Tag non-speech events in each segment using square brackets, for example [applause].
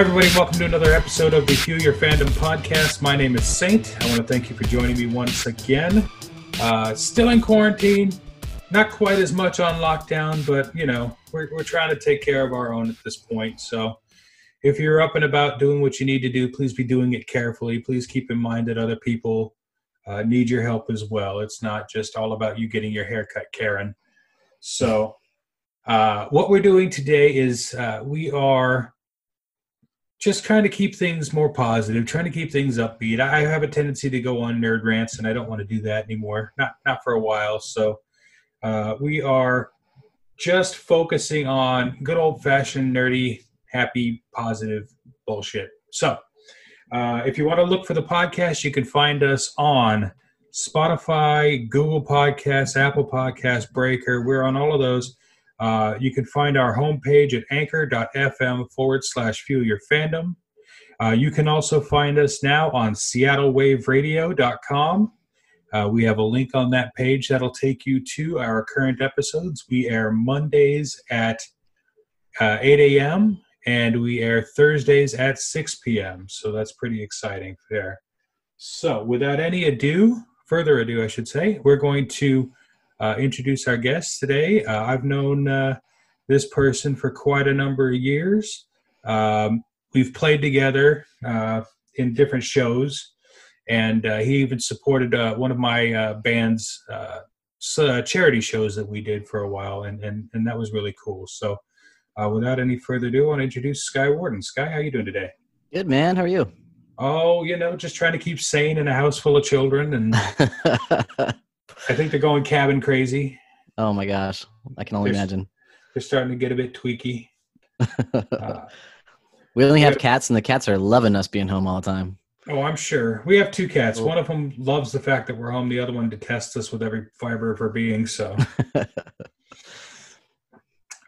Hi, everybody. Welcome to another episode of the Fuel Your Fandom podcast. My name is Saint. I want to thank you for joining me once again. Uh, still in quarantine, not quite as much on lockdown, but you know, we're, we're trying to take care of our own at this point. So if you're up and about doing what you need to do, please be doing it carefully. Please keep in mind that other people uh, need your help as well. It's not just all about you getting your hair cut, Karen. So, uh, what we're doing today is uh, we are just trying to keep things more positive, trying to keep things upbeat. I have a tendency to go on nerd rants, and I don't want to do that anymore. Not not for a while. So, uh, we are just focusing on good old fashioned nerdy happy, positive bullshit. So, uh, if you want to look for the podcast, you can find us on Spotify, Google Podcasts, Apple Podcasts, Breaker. We're on all of those. Uh, you can find our homepage at anchor.fm forward slash fuel your fandom. Uh, you can also find us now on seattlewaveradio.com. Uh, we have a link on that page that'll take you to our current episodes. We air Mondays at uh, 8 a.m and we air Thursdays at 6 p.m. So that's pretty exciting there. So without any ado, further ado, I should say, we're going to uh, introduce our guests today. Uh, I've known uh, this person for quite a number of years. Um, we've played together uh, in different shows, and uh, he even supported uh, one of my band's charity shows that we did for a while, and, and, and that was really cool. So uh, without any further ado, I want to introduce Sky Warden. Sky, how are you doing today? Good, man. How are you? Oh, you know, just trying to keep sane in a house full of children, and [laughs] I think they're going cabin crazy. Oh my gosh, I can only they're, imagine. They're starting to get a bit tweaky. [laughs] Uh, we only have cats, and the cats are loving us being home all the time. Oh, I'm sure. We have two cats. One of them loves the fact that we're home. The other one detests us with every fiber of her being. So [laughs]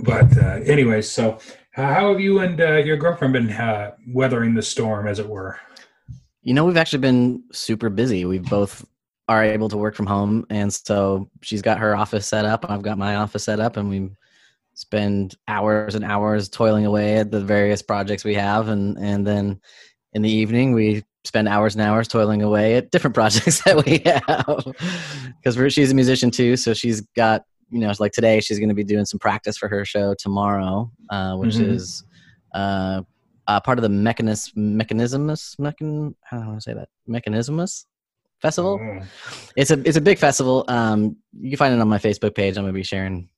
but uh, anyways, so uh, how have you and uh, your girlfriend been uh, weathering the storm, as it were? You know, we've actually been super busy. We've both are able to work from home, and so she's got her office set up, I've got my office set up, and we spend hours and hours toiling away at the various projects we have, and and then in the evening we spend hours and hours toiling away at different [laughs] projects that we have. [laughs] Because she's a musician too so she's got you know, like today she's going to be doing some practice for her show tomorrow, uh, which mm-hmm. is uh, uh, part of the mechanis mechanismus mechan how do I say that? Mechanismus festival. Mm. It's a it's a big festival. Um, you can find it on my Facebook page. I'm going to be sharing.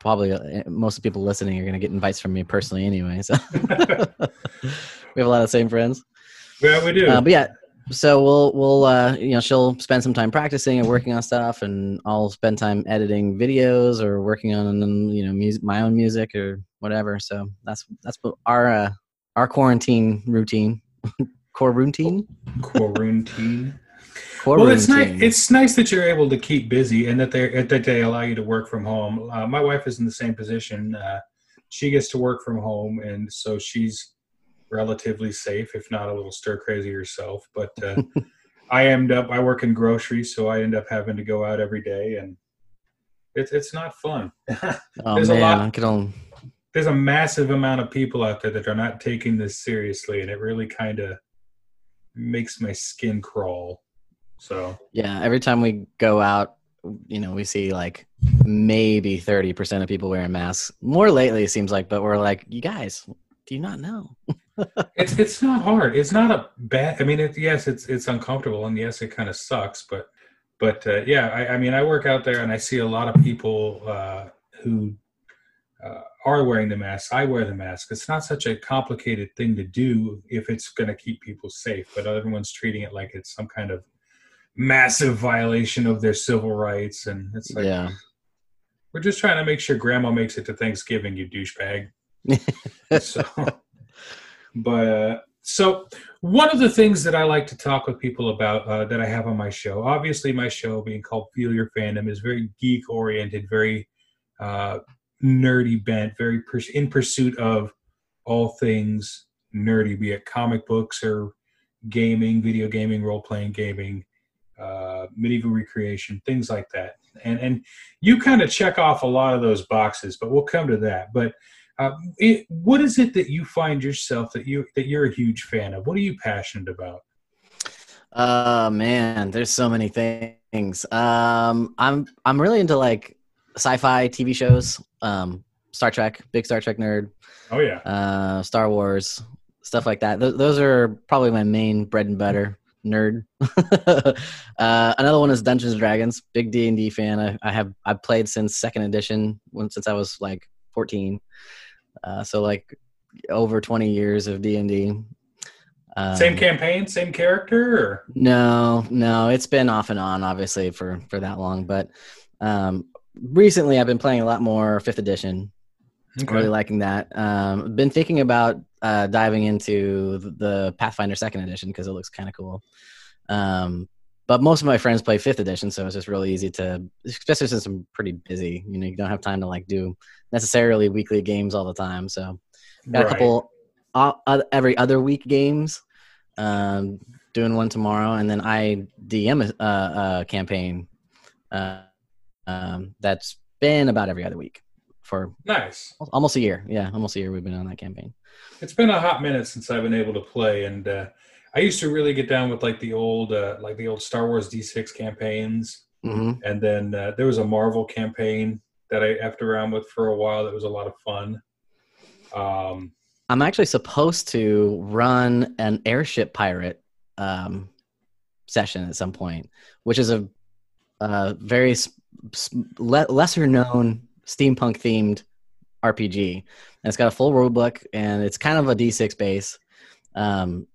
Probably uh, most of the people listening are going to get invites from me personally anyway. So [laughs] we have a lot of same friends. Yeah, we do. Uh, but yeah, so we'll we'll uh, you know she'll spend some time practicing and working on stuff, and I'll spend time editing videos or working on you know music, my own music or whatever. So that's that's our uh, our quarantine routine, core routine, routine. Well, it's nice. It's nice that you're able to keep busy and that they that they allow you to work from home. Uh, my wife is in the same position. Uh, she gets to work from home, and so she's relatively safe, if not a little stir crazy herself. But uh, [laughs] I end up I work in groceries, so I end up having to go out every day, and it's it's not fun. [laughs] oh there's man, a lot, on... there's a massive amount of people out there that are not taking this seriously, and it really kind of makes my skin crawl. So yeah, every time we go out, you know, we see like maybe 30% of people wearing masks. More lately, it seems like, but we're like, you guys, do you not know? [laughs] it's it's not hard. It's not a bad. I mean, it, yes, it's it's uncomfortable, and yes, it kind of sucks. But but uh, yeah, I, I, mean, I work out there, and I see a lot of people uh, who uh, are wearing the mask. I wear the mask. It's not such a complicated thing to do if it's going to keep people safe. But everyone's treating it like it's some kind of massive violation of their civil rights, and it's like, yeah. We're just trying to make sure Grandma makes it to Thanksgiving, you douchebag. [laughs] so but uh, so one of the things that I like to talk with people about uh, that I have on my show, obviously my show being called Fuel Your Fandom is very geek oriented, very uh, nerdy bent, very pers- in pursuit of all things nerdy, be it comic books or gaming, video gaming, role playing gaming, uh, medieval recreation, things like that. And and you kind of check off a lot of those boxes, but we'll come to that. But Uh, it, what is it that you find yourself that you that you're a huge fan of? What are you passionate about? Uh man, there's so many things. Um, I'm I'm really into like sci-fi TV shows. Um, Star Trek, big Star Trek nerd. Oh yeah. Uh, Star Wars, stuff like that. Th- those are probably my main bread and butter nerd. [laughs] uh, another one is Dungeons and Dragons. Big D and D fan. I, I have I've played since second edition, when, since I was like 14. Uh, so like over 20 years of D and D. Um, same campaign, same character, or no, no, it's been off and on, obviously for for that long. But um, recently, I've been playing a lot more fifth edition. Okay. Really liking that. Um, been thinking about uh, diving into the Pathfinder second edition because it looks kind of cool. Um, but most of my friends play fifth edition, so it's just really easy to, especially since I'm pretty busy. You know, you don't have time to like do necessarily weekly games all the time. So got right. a couple uh, every other week games. Um, doing one tomorrow, and then I DM a, a campaign uh, um, that's been about every other week for nice almost a year. Yeah, almost a year we've been on that campaign. It's been a hot minute since I've been able to play, and uh, I used to really get down with like the old uh, like the old Star Wars D6 campaigns, mm-hmm. and then uh, there was a Marvel campaign that I effed around with for a while. That was a lot of fun. Um, I'm actually supposed to run an airship pirate um, session at some point, which is a, a very le- lesser known steampunk themed RPG. And it's got a full rule book and it's kind of a D6 base. Um,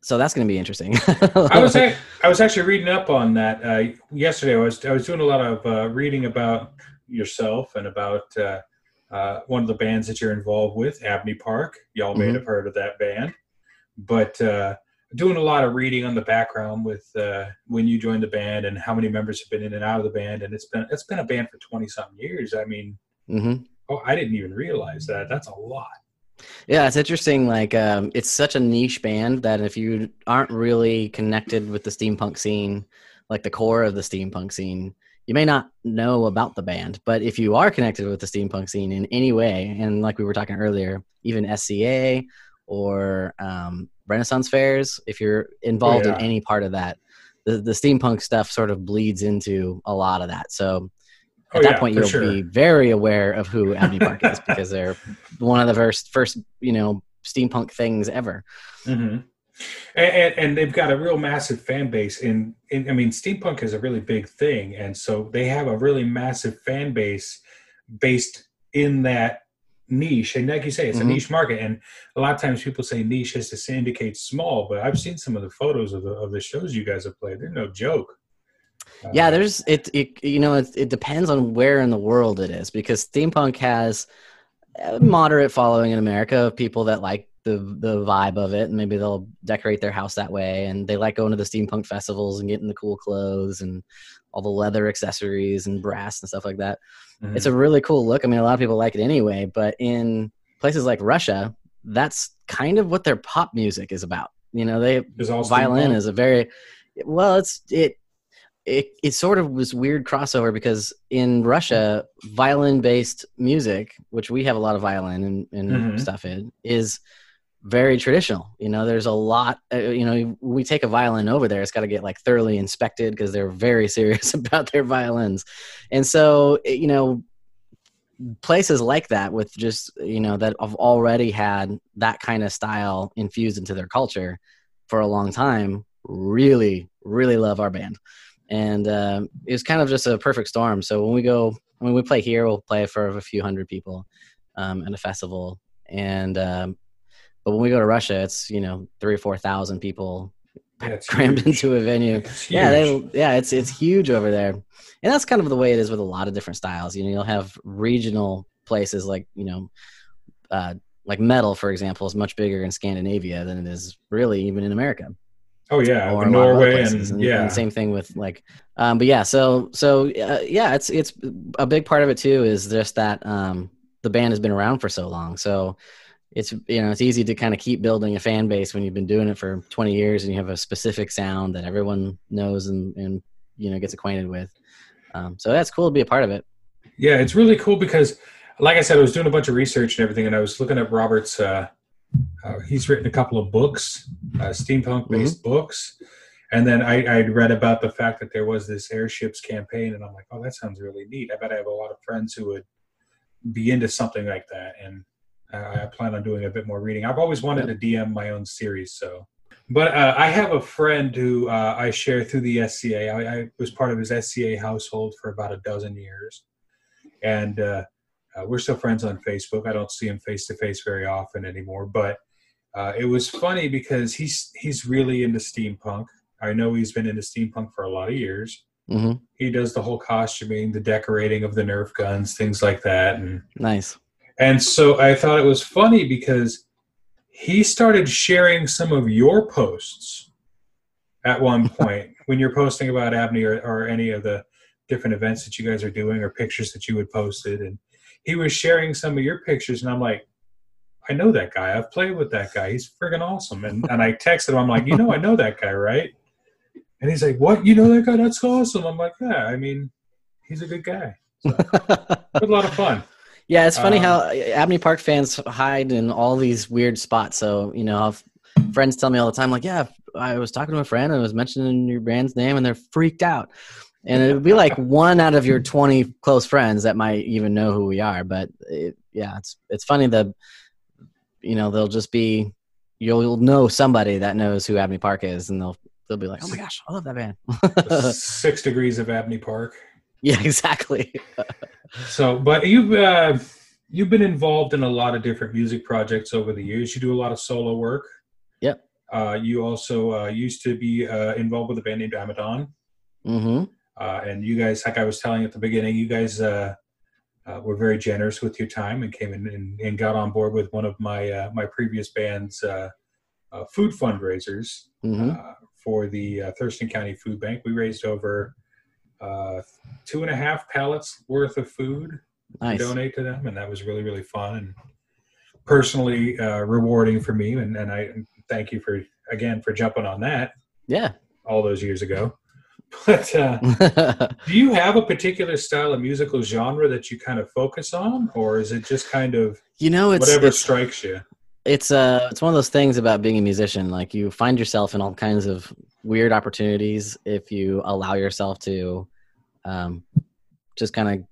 so that's going to be interesting. [laughs] I was I was actually reading up on that uh, yesterday. I was I was doing a lot of uh, reading about yourself and about uh, uh, one of the bands that you're involved with, Abney Park. Y'all may mm-hmm. have heard of that band, but uh, doing a lot of reading on the background with uh, when you joined the band and how many members have been in and out of the band, and it's been it's been a band for twenty something years. I mean, mm-hmm. Oh, I didn't even realize that. That's a lot. Yeah, it's interesting. Like, um, it's such a niche band that if you aren't really connected with the steampunk scene, like the core of the steampunk scene, you may not know about the band, but if you are connected with the steampunk scene in any way, and like we were talking earlier, even SCA or um, Renaissance fairs, if you're involved yeah. in any part of that, the, the steampunk stuff sort of bleeds into a lot of that. So at oh, that yeah, point, you'll sure. be very aware of who Abney Park is because they're one of the first, first you know, steampunk things ever. Mm-hmm. And, and, they've got a real massive fan base. In, in, I mean, steampunk is a really big thing, and so they have a really massive fan base based in that niche. And like you say, it's mm-hmm. a niche market. And a lot of times people say niche has to indicate small, but I've seen some of the photos of the of the shows you guys have played. They're no joke. Yeah, there's it. it you know, it, it depends on where in the world it is because steampunk has a moderate following in America of people that like the the vibe of it and maybe they'll decorate their house that way and they like going to the steampunk festivals and getting the cool clothes and all the leather accessories and brass and stuff like that mm-hmm. it's a really cool look i mean a lot of people like it anyway but in places like russia that's kind of what their pop music is about you know they violin is a very well it's it it, it sort of was weird crossover because in Russia, violin based music, which we have a lot of violin and, and mm-hmm. stuff in, is very traditional. You know, there's a lot. Uh, you know, we take a violin over there, it's got to get like thoroughly inspected because they're very [laughs] serious about their violins. And so, eh, you know, places like that with just you know that have already had that kind of style infused into their culture for a long time really really love our band and um, it was kind of just a perfect storm so when we go when we play here we'll play for a few hundred people um, at a festival and um, but when we go to Russia, it's you know three or four thousand people yeah, crammed huge. into a venue. Yeah, they, yeah, it's it's huge over there, and that's kind of the way it is with a lot of different styles. You know, you'll have regional places like you know, uh, like metal, for example, is much bigger in Scandinavia than it is really even in America. Oh yeah, or Norway and, and, yeah, and same thing with like, um, but yeah, so so uh, yeah, it's it's a big part of it too is just that um, the band has been around for so long, so it's you know it's easy to kind of keep building a fan base when you've been doing it for 20 years and you have a specific sound that everyone knows and, and you know gets acquainted with. Um, so that's cool to be a part of it. Yeah it's really cool because like I said, I was doing a bunch of research and everything, and I was looking at Robert's. Uh, uh, he's written a couple of books, uh, steampunk-based mm-hmm. books, and then I, I'd read about the fact that there was this airships campaign, and I'm like, oh, that sounds really neat. I bet I have a lot of friends who would be into something like that, and I plan on doing a bit more reading. I've always wanted to DM my own series, so. But uh, I have a friend who uh, I share through the SCA. I, I, was part of his SCA household for about a dozen years, and uh, uh, we're still friends on Facebook. I don't see him face to face very often anymore, but uh, it was funny because he's he's really into steampunk. I know he's been into steampunk for a lot of years. Mm-hmm. He does the whole costuming, the decorating of the Nerf guns, things like that, and nice. And so I thought it was funny because he started sharing some of your posts at one [laughs] point when you're posting about Abney or, or any of the different events that you guys are doing or pictures that you had posted and he was sharing some of your pictures and I'm like I know that guy. I've played with that guy. He's friggin' awesome. And and I texted him. I'm like, you know, I know that guy, right? And he's like, what? You know that guy? That's awesome. I'm like, yeah. I mean, he's a good guy. So, a lot of fun. [laughs] Yeah, it's funny um, how Abney Park fans hide in all these weird spots. So you know, friends tell me all the time, like, yeah, I was talking to a friend and I was mentioning your band's name, and they're freaked out. And it would be like one out of your twenty close friends that might even know who we are. But it, yeah, it's it's funny that you know they'll just be you'll, you'll know somebody that knows who Abney Park is, and they'll they'll be like, oh my gosh, I love that band. [laughs] Six degrees of Abney Park. Yeah, exactly. [laughs] so, but you've uh, you've been involved in a lot of different music projects over the years. You do a lot of solo work. Yep. Uh, you also uh, used to be uh, involved with a band named Amadon. Mm-hmm. Uh, and you guys, like I was telling at the beginning, you guys uh, were very generous with your time and came in and, and got on board with one of my my previous band's food fundraisers mm-hmm. for the Thurston County Food Bank. We raised over uh, two and a half pallets worth of food nice. to donate to them, and that was really really fun and personally uh, rewarding for me. And, and I thank you for again for jumping on that. Yeah, all those years ago. But uh, [laughs] do you have a particular style of musical genre that you kind of focus on, or is it just kind of you know it's, whatever it's, strikes you? It's uh, it's one of those things about being a musician. Like you find yourself in all kinds of weird opportunities if you allow yourself to um, just kind of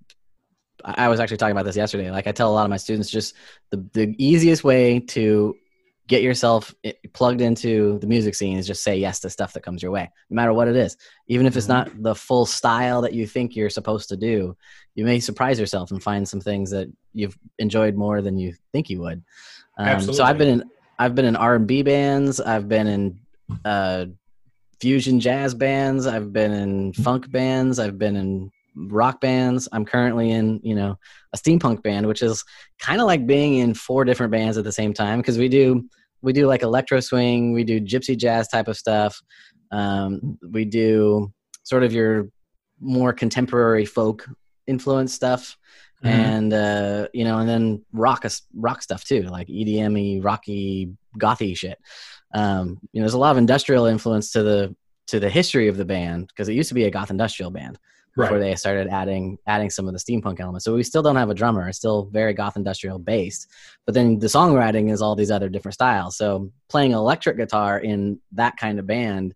I was actually talking about this yesterday. Like I tell a lot of my students, just the the easiest way to get yourself plugged into the music scene is just say yes to stuff that comes your way, no matter what it is. Even if it's mm-hmm. not the full style that you think you're supposed to do, you may surprise yourself and find some things that you've enjoyed more than you think you would. Um, so I've been in I've been in R and B bands. I've been in uh, fusion jazz bands. I've been in funk bands. I've been in rock bands. I'm currently in, you know, a steampunk band, which is kind of like being in four different bands at the same time because we do we do like electro swing, we do gypsy jazz type of stuff. Um, we do sort of your more contemporary folk influence stuff. Mm-hmm. And uh, you know, and then rock rock stuff too, like EDM, rocky, gothy shit um, you know, there's a lot of industrial influence to the to the history of the band because it used to be a goth industrial band before right. they started adding adding some of the steampunk elements. So we still don't have a drummer; it's still very goth industrial based. But then the songwriting is all these other different styles. So playing electric guitar in that kind of band,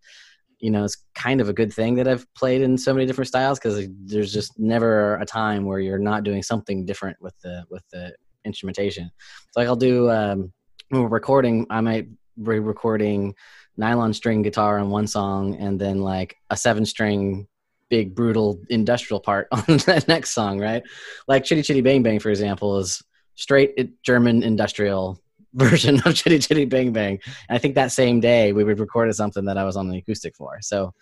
you know, it's kind of a good thing that I've played in so many different styles because there's just never a time where you're not doing something different with the with the instrumentation. So like I'll do um, when we're recording, I might be recording nylon string guitar on one song and then like a seven string big brutal industrial part [laughs] on the next song right like chitty chitty bang bang for example is straight german industrial [laughs] version of chitty chitty bang bang and i think that same day we would recorded something that i was on the acoustic for so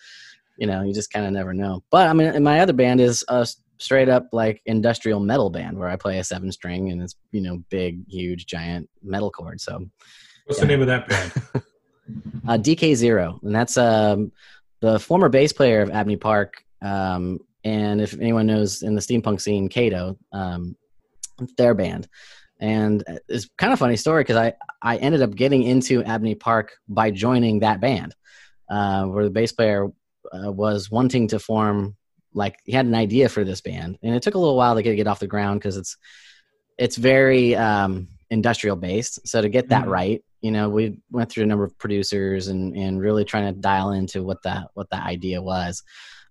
you know you just kind of never know but i mean my other band is a straight up like industrial metal band where i play a seven string and it's you know big huge giant metal chord so What's yeah. the name of that [laughs] band? uh, DK Zero, and that's um, the former bass player of Abney Park. Um, and if anyone knows in the steampunk scene, Kato, um, their band. And it's kind of funny story because I, I ended up getting into Abney Park by joining that band, uh, where the bass player uh, was wanting to form like he had an idea for this band, and it took a little while to get get off the ground because it's it's very um, industrial based. So to get that Mhm. right, you know, we went through a number of producers and and really trying to dial into what that what that idea was.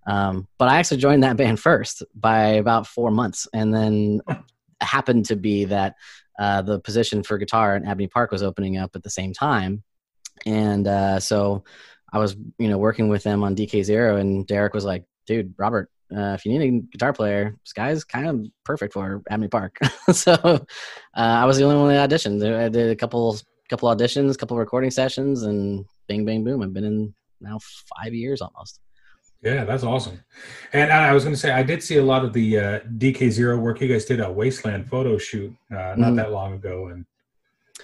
Um, but I actually joined that band first by about four months, and then [laughs] happened to be that uh, the position for guitar in Abney Park was opening up at the same time, and uh, so I was you know working with them on DK Zero, and Derek was like, "Dude, Robert." Uh, if you need a guitar player, this guy's kind of perfect for Abney Park. [laughs] so uh, I was the only one that auditioned. I did a couple couple auditions, couple recording sessions, and bing, bang, boom. I've been in now five years almost. Yeah, that's awesome. And I I was going to say, I did see a lot of the uh, DK Zero work. You guys did a Wasteland photo shoot uh, not Mhm. that long ago, and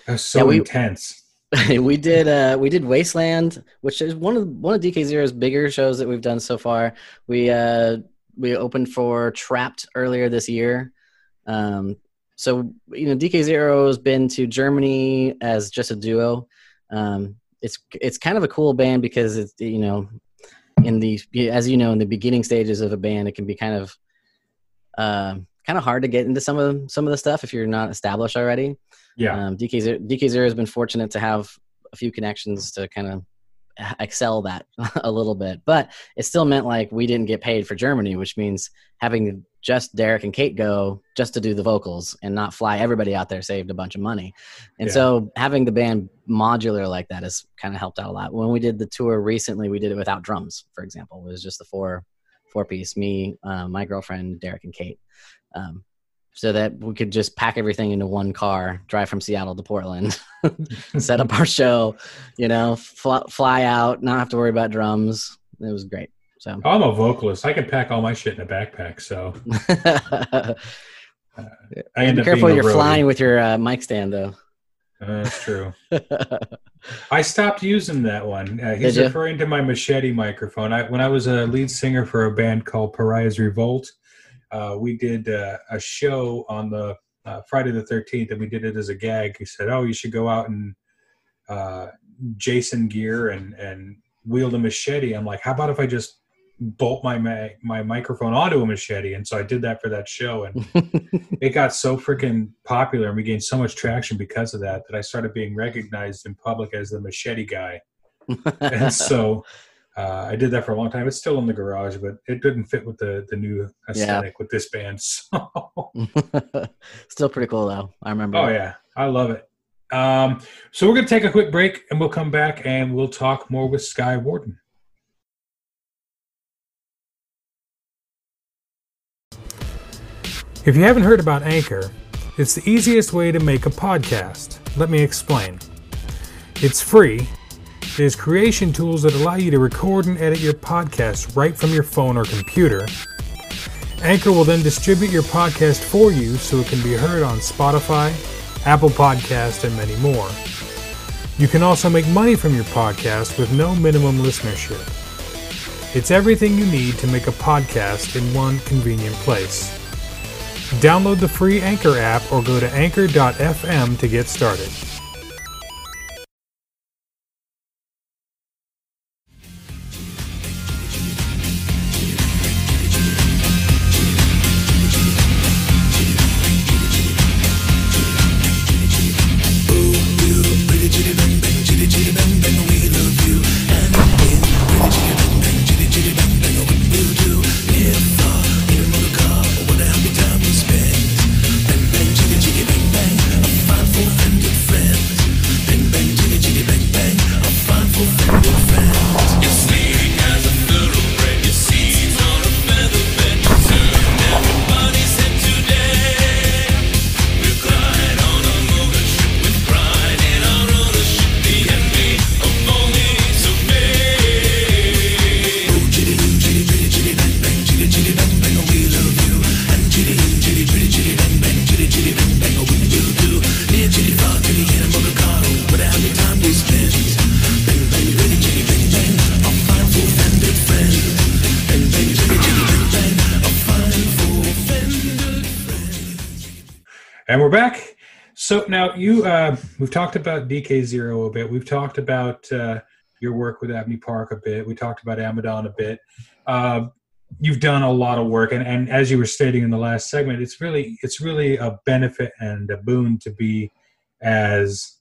that was so Yeah, we- intense. [laughs] we did uh we did Wasteland, which is one of one of DK Zero's bigger shows that we've done so far. We uh we opened for Trapped earlier this year. Um so you know DK Zero has been to Germany as just a duo. Um it's it's kind of a cool band because it's you know in the as you know in the beginning stages of a band it can be kind of uh, kind of hard to get into some of some of the stuff if you're not established already. Yeah, Um, DK Zero, DK Zero has been fortunate to have a few connections to kind of [laughs] excel that [laughs] a little bit, but it still meant like we didn't get paid for Germany, which means having just Derek and Kate go just to do the vocals and not fly everybody out there saved a bunch of money. And Yeah. so having the band modular like that has kind of helped out a lot. When we did the tour recently, we did it without drums, for example. It was just the four four piece, me, uh, my girlfriend, Derek, and Kate. Um, so that we could just pack everything into one car, drive from Seattle to Portland, [laughs] set up our show, you know, fly, fly out, not have to worry about drums. It was great. So I'm a vocalist. I can pack all my shit in a backpack, so [laughs] I end be careful you're roadie. flying with your uh, mic stand though. Uh, that's true. [laughs] I stopped using that one. Uh, he's referring to my machete microphone. I, when I was a lead singer for a band called Pariah's Revolt, uh, we did uh, a show on the uh, Friday the 13th, and we did it as a gag. He said, "Oh, you should go out and uh, Jason gear and and wield a machete." I'm like, "How about if I just bolt my ma- my microphone onto a machete?" And so I did that for that show, and [laughs] it got so freaking popular and we gained so much traction because of that that I started being recognized in public as the machete guy. [laughs] And so uh, I did that for a long time. It's still in the garage, but it didn't fit with the the new aesthetic with this band. [laughs] So, [laughs] Still pretty cool though. I remember. Oh yeah, I love it. Um, so we're gonna take a quick break and we'll come back and we'll talk more with Sky Warden. If you haven't heard about Anchor, it's the easiest way to make a podcast. Let me explain. It's free. There's creation tools that allow you to record and edit your podcast right from your phone or computer. Anchor will then distribute your podcast for you so it can be heard on Spotify, Apple Podcast, and many more. You can also make money from your podcast with no minimum listenership. It's everything you need to make a podcast in one convenient place. Download the free Anchor app or go to anchor.fm to get started. Now you, uh, we've talked about DK Zero a bit. We've talked about uh, your work with Abney Park a bit. We talked about Amadon a bit. Uh, you've done a lot of work and, and as you were stating in the last segment it's really it's really a benefit and a boon to be as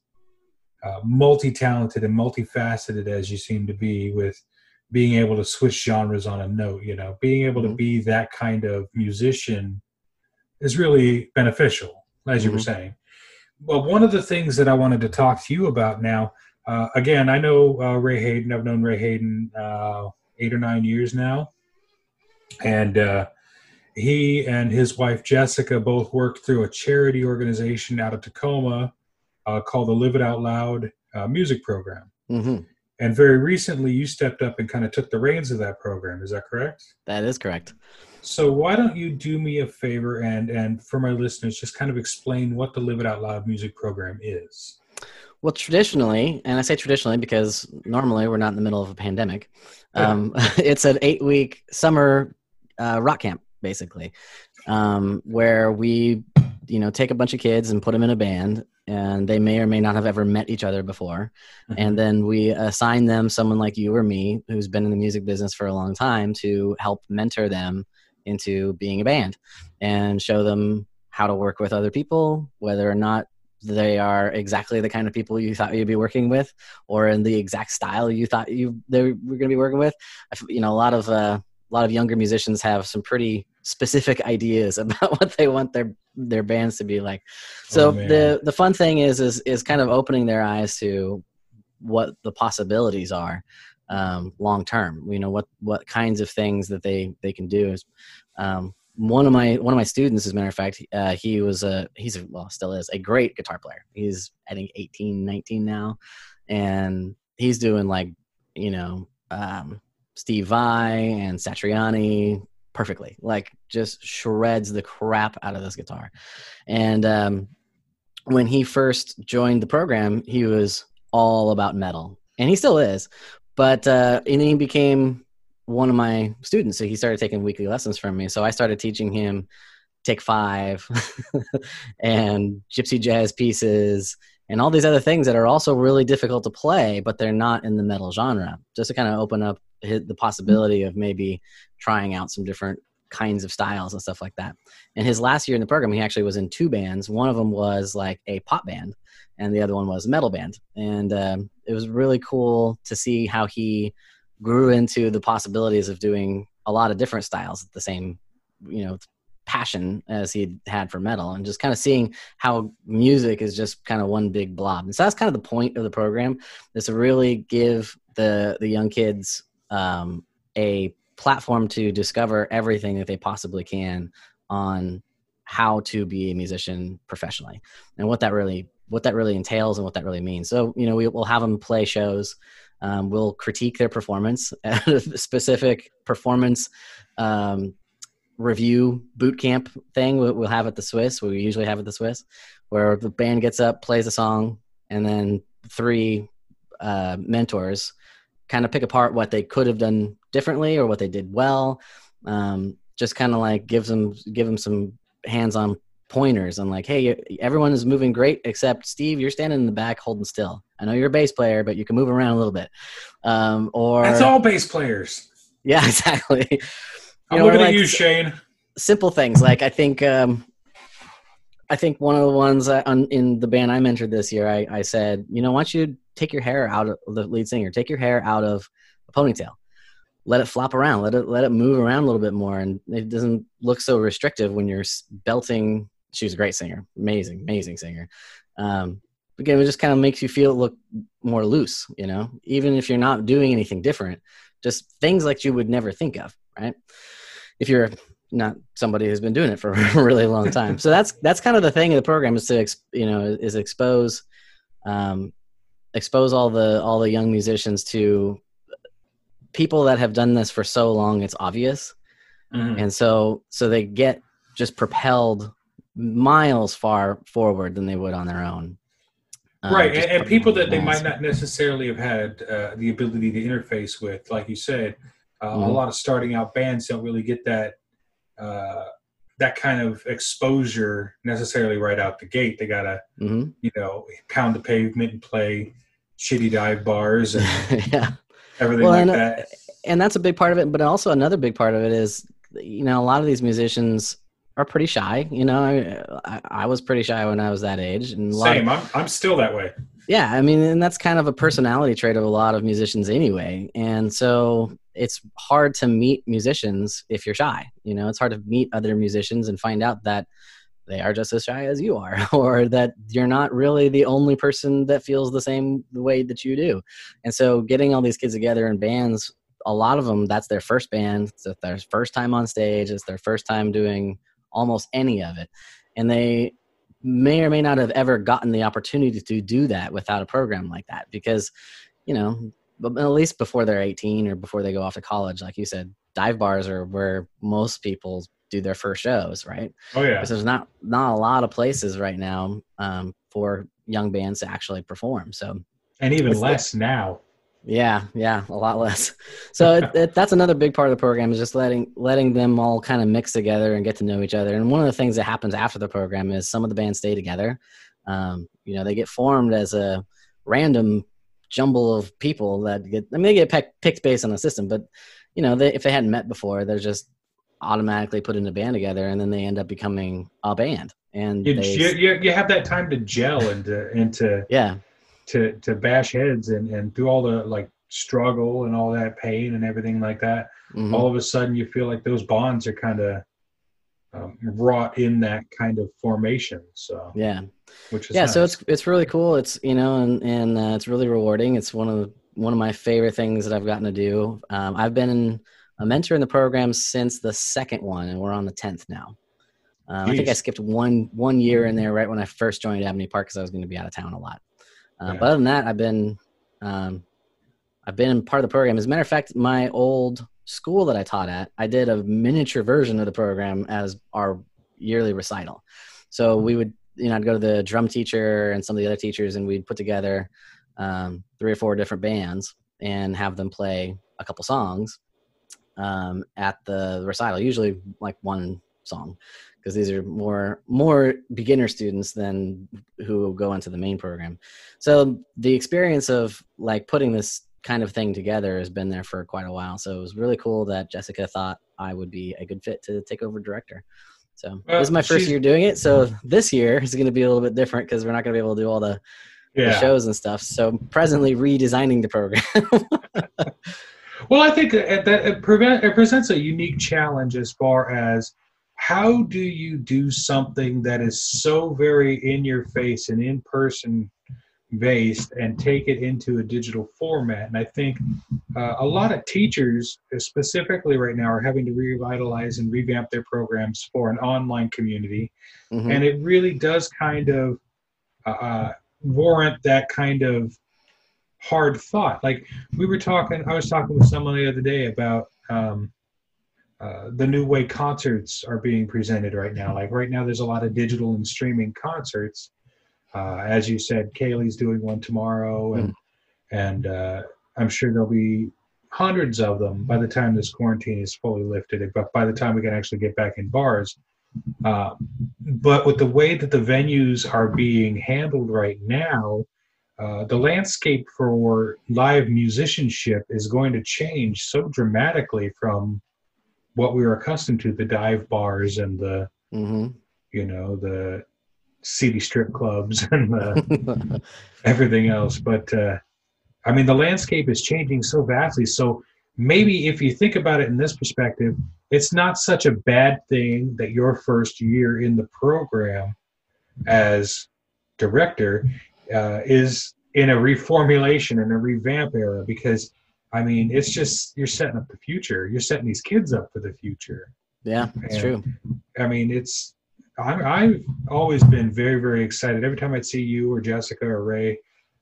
uh, multi-talented and multifaceted as you seem to be with being able to switch genres on a note you know being able mm-hmm. to be that kind of musician is really beneficial as you mm-hmm. were saying well one of the things that i wanted to talk to you about now uh, again i know uh, ray hayden i've known ray hayden uh, eight or nine years now and uh, he and his wife Jessica both worked through a charity organization out of Tacoma uh, called the Live It Out Loud uh, music program. Mm-hmm. And very recently, you stepped up and kind of took the reins of that program. Is that correct? That is correct. So why don't you do me a favor and and for my listeners, just kind of explain what the Live It Out Loud music program is. Well, traditionally, and I say traditionally because normally we're not in the middle of a pandemic. Um, [laughs] it's an eight-week summer uh, rock camp, basically, um, where we, you know, take a bunch of kids and put them in a band, and they may or may not have ever met each other before, mm-hmm. and then we assign them someone like you or me who's been in the music business for a long time to help mentor them into being a band and show them how to work with other people, whether or not they are exactly the kind of people you thought you'd be working with or in the exact style you thought you they were going to be working with. You know a lot of uh, a lot of younger musicians have some pretty specific ideas [laughs] about what they want their their bands to be like. So oh, the the fun thing is is is kind of opening their eyes to what the possibilities are um, long term. You know what what kinds of things that they they can do. Is um, one of my one of my students, as a matter of fact, uh, he was a he's a, well still is a great guitar player. He's I think 18, 19 now, and he's doing like you know um, Steve Vai and Satriani perfectly. Like just shreds the crap out of this guitar. And um, when he first joined the program, he was all about metal, and he still is. But uh, and he became one of my students, so he started taking weekly lessons from me. So I started teaching him Take Five [laughs] and Gypsy Jazz pieces and all these other things that are also really difficult to play, but they're not in the metal genre. Just to kind of open up the possibility of maybe trying out some different kinds of styles and stuff like that. And his last year in the program, he actually was in two bands. One of them was like a pop band, and the other one was a metal band. And um, it was really cool to see how he grew into the possibilities of doing a lot of different styles at the same, you know, passion as he had for metal and just kind of seeing how music is just kind of one big blob. And so that's kind of the point of the program is to really give the the young kids um, a platform to discover everything that they possibly can on how to be a musician professionally and what that really what that really entails and what that really means. So you know we, will have them play shows. Um, we'll critique their performance [laughs] at a specific performance um, review boot camp thing we'll have at the Swiss. We usually have at the Swiss, where the band gets up, plays a song, and then three uh, mentors kind of pick apart what they could have done differently or what they did well. Um, just kind of like gives them give them some hands-on pointers on like, hey, everyone is moving great except Steve. You're standing in the back holding still. I know you're a bass player, but you can move around a little bit. Um, or that's all bass players. Yeah, [laughs] exactly. I'm know, looking like, at you, Shane. Simple things like I think um, I think one of the ones I, on, in the band I mentored this year, I, I said, you know, why don't you take your hair out of the lead singer, take your hair out of a ponytail, let it flop around, let it let it move around a little bit more, and it doesn't look so restrictive when you're belting. She was a great singer, amazing, amazing singer. Um, again, it just kind of makes you feel look more loose, you know, even if you're not doing anything different, just things like you would never think of, right? If you're not somebody who's been doing it for [laughs] a really long time. so that's that's kind of the thing of the program is to you know is expose um, expose all the all the young musicians to people that have done this for so long it's obvious mm-hmm. and so so they get just propelled miles far forward than they would on their own uh, right and, and people that they might not necessarily have had uh, the ability to interface with like you said uh, mm-hmm. a lot of starting out bands don't really get that uh, that kind of exposure necessarily right out the gate. They gotta, mm-hmm. you know, pound the pavement and play shitty dive bars and [laughs] yeah. everything well, like and, uh, that. and that's a big part of it. But also another big part of it is, you know, a lot of these musicians are pretty shy. You know, I, I, was pretty shy when I was that age, and lot of- Same. I'm, I'm still that way. yeah, I mean, and that's kind of a personality trait of a lot of musicians anyway. And so it's hard to meet musicians if you're shy. You know, it's hard to meet other musicians and find out that they are just as shy as you are, [laughs] or that you're not really the only person that feels the same way that you do. And so getting all these kids together in bands, a lot of them, that's their first band. It's their first time on stage. It's their first time doing almost any of it. And they may or may not have ever gotten the opportunity to do that without a program like that because you know at least before they're 18 or before they go off to college like you said dive bars are where most people do their first shows right Oh yeah. because there's not not a lot of places right now um, for young bands to actually perform so And even less now. Yeah yeah a lot less. So it, [laughs] it, that's another big part of the program is just letting letting them all kind of mix together and get to know each other. And one of the things that happens after the program is some of the bands stay together. Um, you know they get formed as a random jumble of people that get i mean they get pick, picked based on the system but you know they, if they hadn't met before they're just automatically put in a band together and then they end up becoming a band. And You, they, you, you, you have that time to gel and to, and to, yeah to, to bash heads and, and through all the like struggle and all that pain and everything like that. mhm. All of a sudden you feel like those bonds are kind of um, wrought in that kind of formation. So, yeah. Which is yeah so it's it's really cool. It's you know and and uh, it's really rewarding. It's one of the, one of my favorite things that i've gotten to do. Um, i've been a mentor in the program since the second one and we're on the 10th now. Um, i think i skipped one one year in there right when i first joined abney park because i was going to be out of town a lot uh, Yeah. but other than that i've been um, i've been part of the program. As a matter of fact my old school that i taught at i did a miniature version of the program as our yearly recital. So we would you know i'd go to the drum teacher and some of the other teachers and we'd put together um, three or four different bands and have them play a couple songs um, at the recital usually like one song because these are more more beginner students than who go into the main program. So the experience of like putting this kind of thing together has been there for quite a while. So it was really cool that jessica thought i would be a good fit to take over director. So Well, this is my first year doing it. So this year is going to be a little bit different because we're not going to be able to do all the, the shows and stuff. So presently redesigning the program. [laughs] Well, I think that that it, prevent, it presents a unique challenge as far as how do you do something that is so very in your face and in person based and take it into a digital format. And I think uh, a lot of teachers, specifically right now, are having to revitalize and revamp their programs for an online community Mhm. and it really does kind of uh, warrant that kind of hard thought. Like we were talking, I was talking with someone the other day about um, uh, the new way concerts are being presented right now. Like right now, there's a lot of digital and streaming concerts. Uh, as you said, Kaylee's doing one tomorrow, and and uh, I'm sure there'll be hundreds of them by the time this quarantine is fully lifted. But by the time we can actually get back in bars, uh, but with the way that the venues are being handled right now, uh, the landscape for live musicianship is going to change so dramatically from what we were accustomed to the dive bars and the Mhm. you know the city strip clubs and the Mm-hmm. [laughs] everything else. But uh, I mean, the landscape is changing so vastly. So maybe if you think about it in this perspective, it's not such a bad thing that your first year in the program as director uh, is in a reformulation and a revamp era because I mean, it's just you're setting up the future. You're setting these kids up for the future. yeah it's true I mean, it's I'm, I've always been very, very excited every time I'd see you or Jessica or Ray.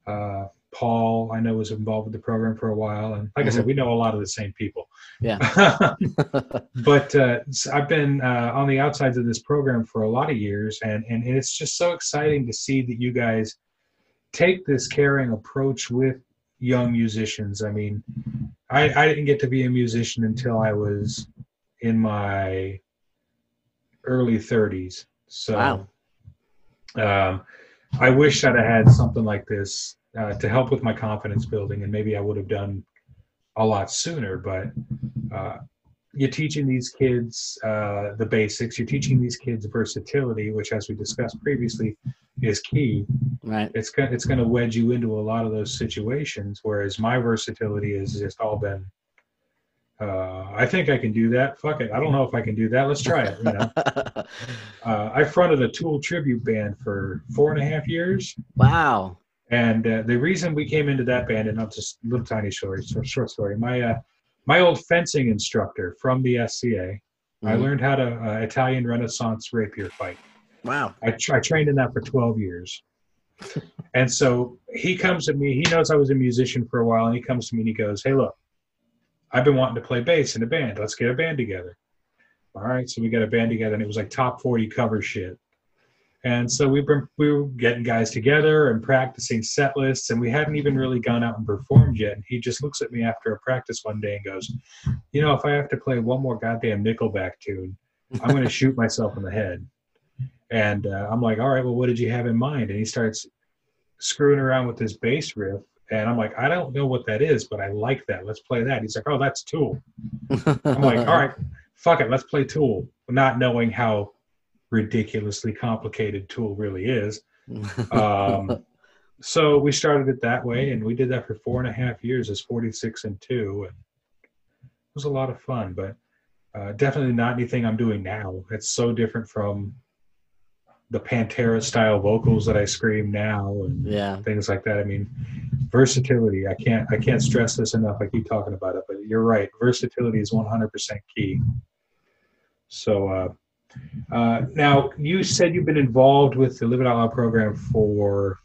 Uh, Paul, I know was involved with the program for a while, and like I said, we know a lot of the same people. Yeah. [laughs] [laughs] but uh, I've been uh, on the outsides of this program for a lot of years, and, and and it's just so exciting to see that you guys take this caring approach with young musicians. I mean, I, I didn't get to be a musician until I was in my early 30s. So Wow. um, I wish I'd have had something like this uh, to help with my confidence building, and maybe I would have done a lot sooner. But uh, you're teaching these kids uh, the basics. You're teaching these kids versatility, which, as we discussed previously, is key. Right. It's gonna it's gonna wedge you into a lot of those situations. Whereas my versatility has just all been. Uh, I think I can do that. Fuck it. I don't know if I can do that. Let's try it. You know? [laughs] uh, I fronted a Tool tribute band for four and a half years. wow. And uh, the reason we came into that band, and I'll just little tiny story, short story. My uh, my old fencing instructor from the SCA, I Mhm. learned how to uh, Italian Renaissance rapier fight. Wow. I, tra- I trained in that for 12 years. and so he comes to me, he knows I was a musician for a while, and he comes to me and he goes, Hey, look, I've been wanting to play bass in a band. Let's get a band together. All right. So we got a band together, and it was like top 40 cover shit. And so we've been we were getting guys together and practicing set lists, and we hadn't even really gone out and performed yet. And he just looks at me after a practice one day and goes, "You know, if I have to play one more goddamn Nickelback tune, I'm going to shoot myself in the head." And uh, I'm like, "All right, well, what did you have in mind?" And he starts screwing around with this bass riff, and I'm like, "I don't know what that is, but I like that. Let's play that." He's like, "Oh, that's Tool." I'm like, "All right, fuck it, let's play Tool," not knowing how ridiculously complicated Tool really is. [laughs] Um, so we started it that way, and we did that for four and a half years as 46 and two, and it was a lot of fun. But uh, definitely not anything I'm doing now. It's so different from the Pantera style vocals that I scream now, and yeah. things like that. I mean, versatility. I can't I can't stress this enough. I keep talking about it, but you're right. Versatility is 100% key. So uh, uh, now you said you've been involved with the Live It Out Loud program for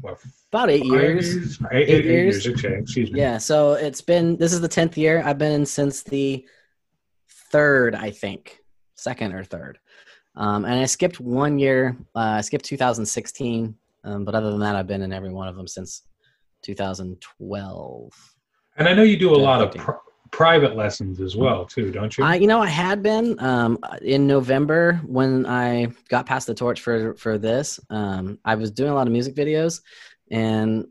what? About eight years. Eight, Eight eight years. years. Okay, excuse me. Yeah. So it's been this is the tenth year. I've been in since the third, I think, second or third. Um, and I skipped one year. Uh, I skipped 2016. Um, but other than that, I've been in every one of them since 2012. And I know you do a lot of Fifteen. Pr- private lessons as well, too, don't you? I, you know, I had been um, in November when I got past the torch for for this. Um, I was doing a lot of music videos, and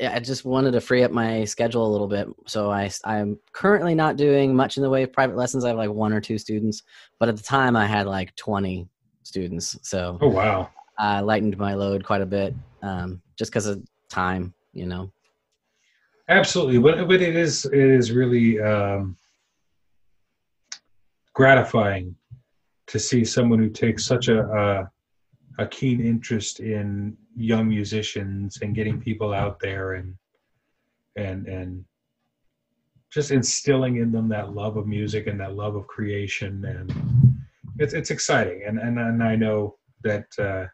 I just wanted to free up my schedule a little bit. So I I'm currently not doing much in the way of private lessons. I have like one or two students, but at the time I had like 20 students. So oh wow. I lightened my load quite a bit, um, just because of time. You know. Absolutely, but but it is it is really um, gratifying to see someone who takes such a, a a keen interest in young musicians and getting people out there and and and just instilling in them that love of music and that love of creation. And it's it's exciting. And and, and I know that uh,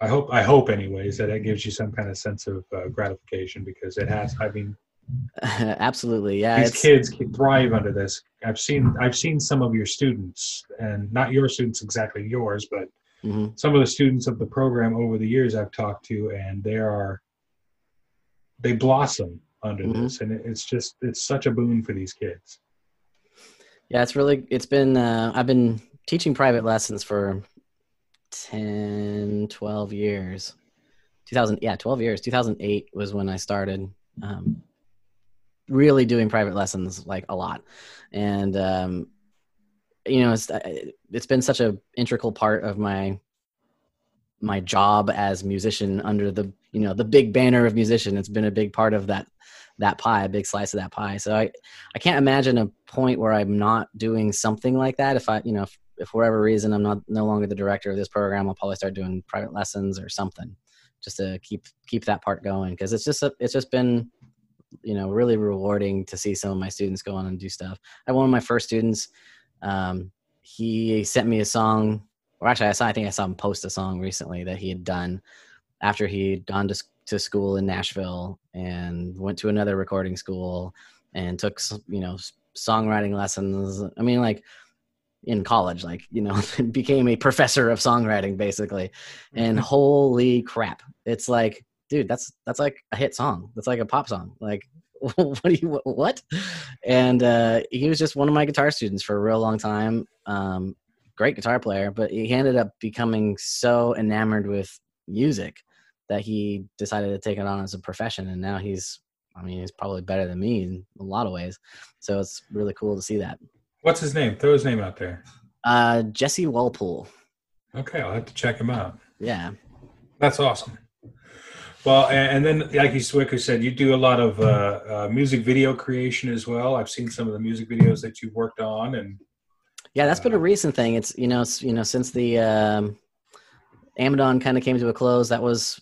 I hope I hope anyways that it gives you some kind of sense of uh, gratification because it has I mean [laughs] Absolutely, yeah. these kids can thrive under this. I've seen I've seen some of your students, and not your students exactly yours, but mhm. some of the students of the program over the years I've talked to, and they are they blossom under Mhm. this, and it's just it's such a boon for these kids. Yeah, it's really it's been uh, I've been teaching private lessons for 10 12 years. 2000 yeah, 12 years. 2008 was when I started um, really doing private lessons like a lot. And um, you know, it's it's been such a integral part of my my job as musician under the you know the big banner of musician it's been a big part of that that pie a big slice of that pie so i I can't imagine a point where I'm not doing something like that. If I, you know, if, if for whatever reason I'm not no longer the director of this program, I'll probably start doing private lessons or something, just to keep keep that part going. Because it's just a, it's just been, you know, really rewarding to see some of my students go on and do stuff. I one of my first students. Um, he sent me a song, or actually, I saw I think I saw him post a song recently that he had done after he'd gone to to school in Nashville and went to another recording school and took you know songwriting lessons i mean like in college like you know [laughs] became a professor of songwriting basically. And holy crap it's like dude that's that's like a hit song. That's like a pop song. Like [laughs] what do you what? And uh he was just one of my guitar students for a real long time. Um great guitar player but he ended up becoming so enamored with music that he decided to take it on as a profession. And now he's I mean, he's probably better than me in a lot of ways. So it's really cool to see that. What's his name? Throw his name out there. Uh, Jesse Walpole. Okay, I'll have to check him out. Yeah. That's awesome. Well, and, then like you Swicker said, you do a lot of uh, uh, music video creation as well. I've seen some of the music videos that you've worked on, and yeah, that's been a recent thing. It's you know, it's, you know, since the um, Amazon kind of came to a close, that was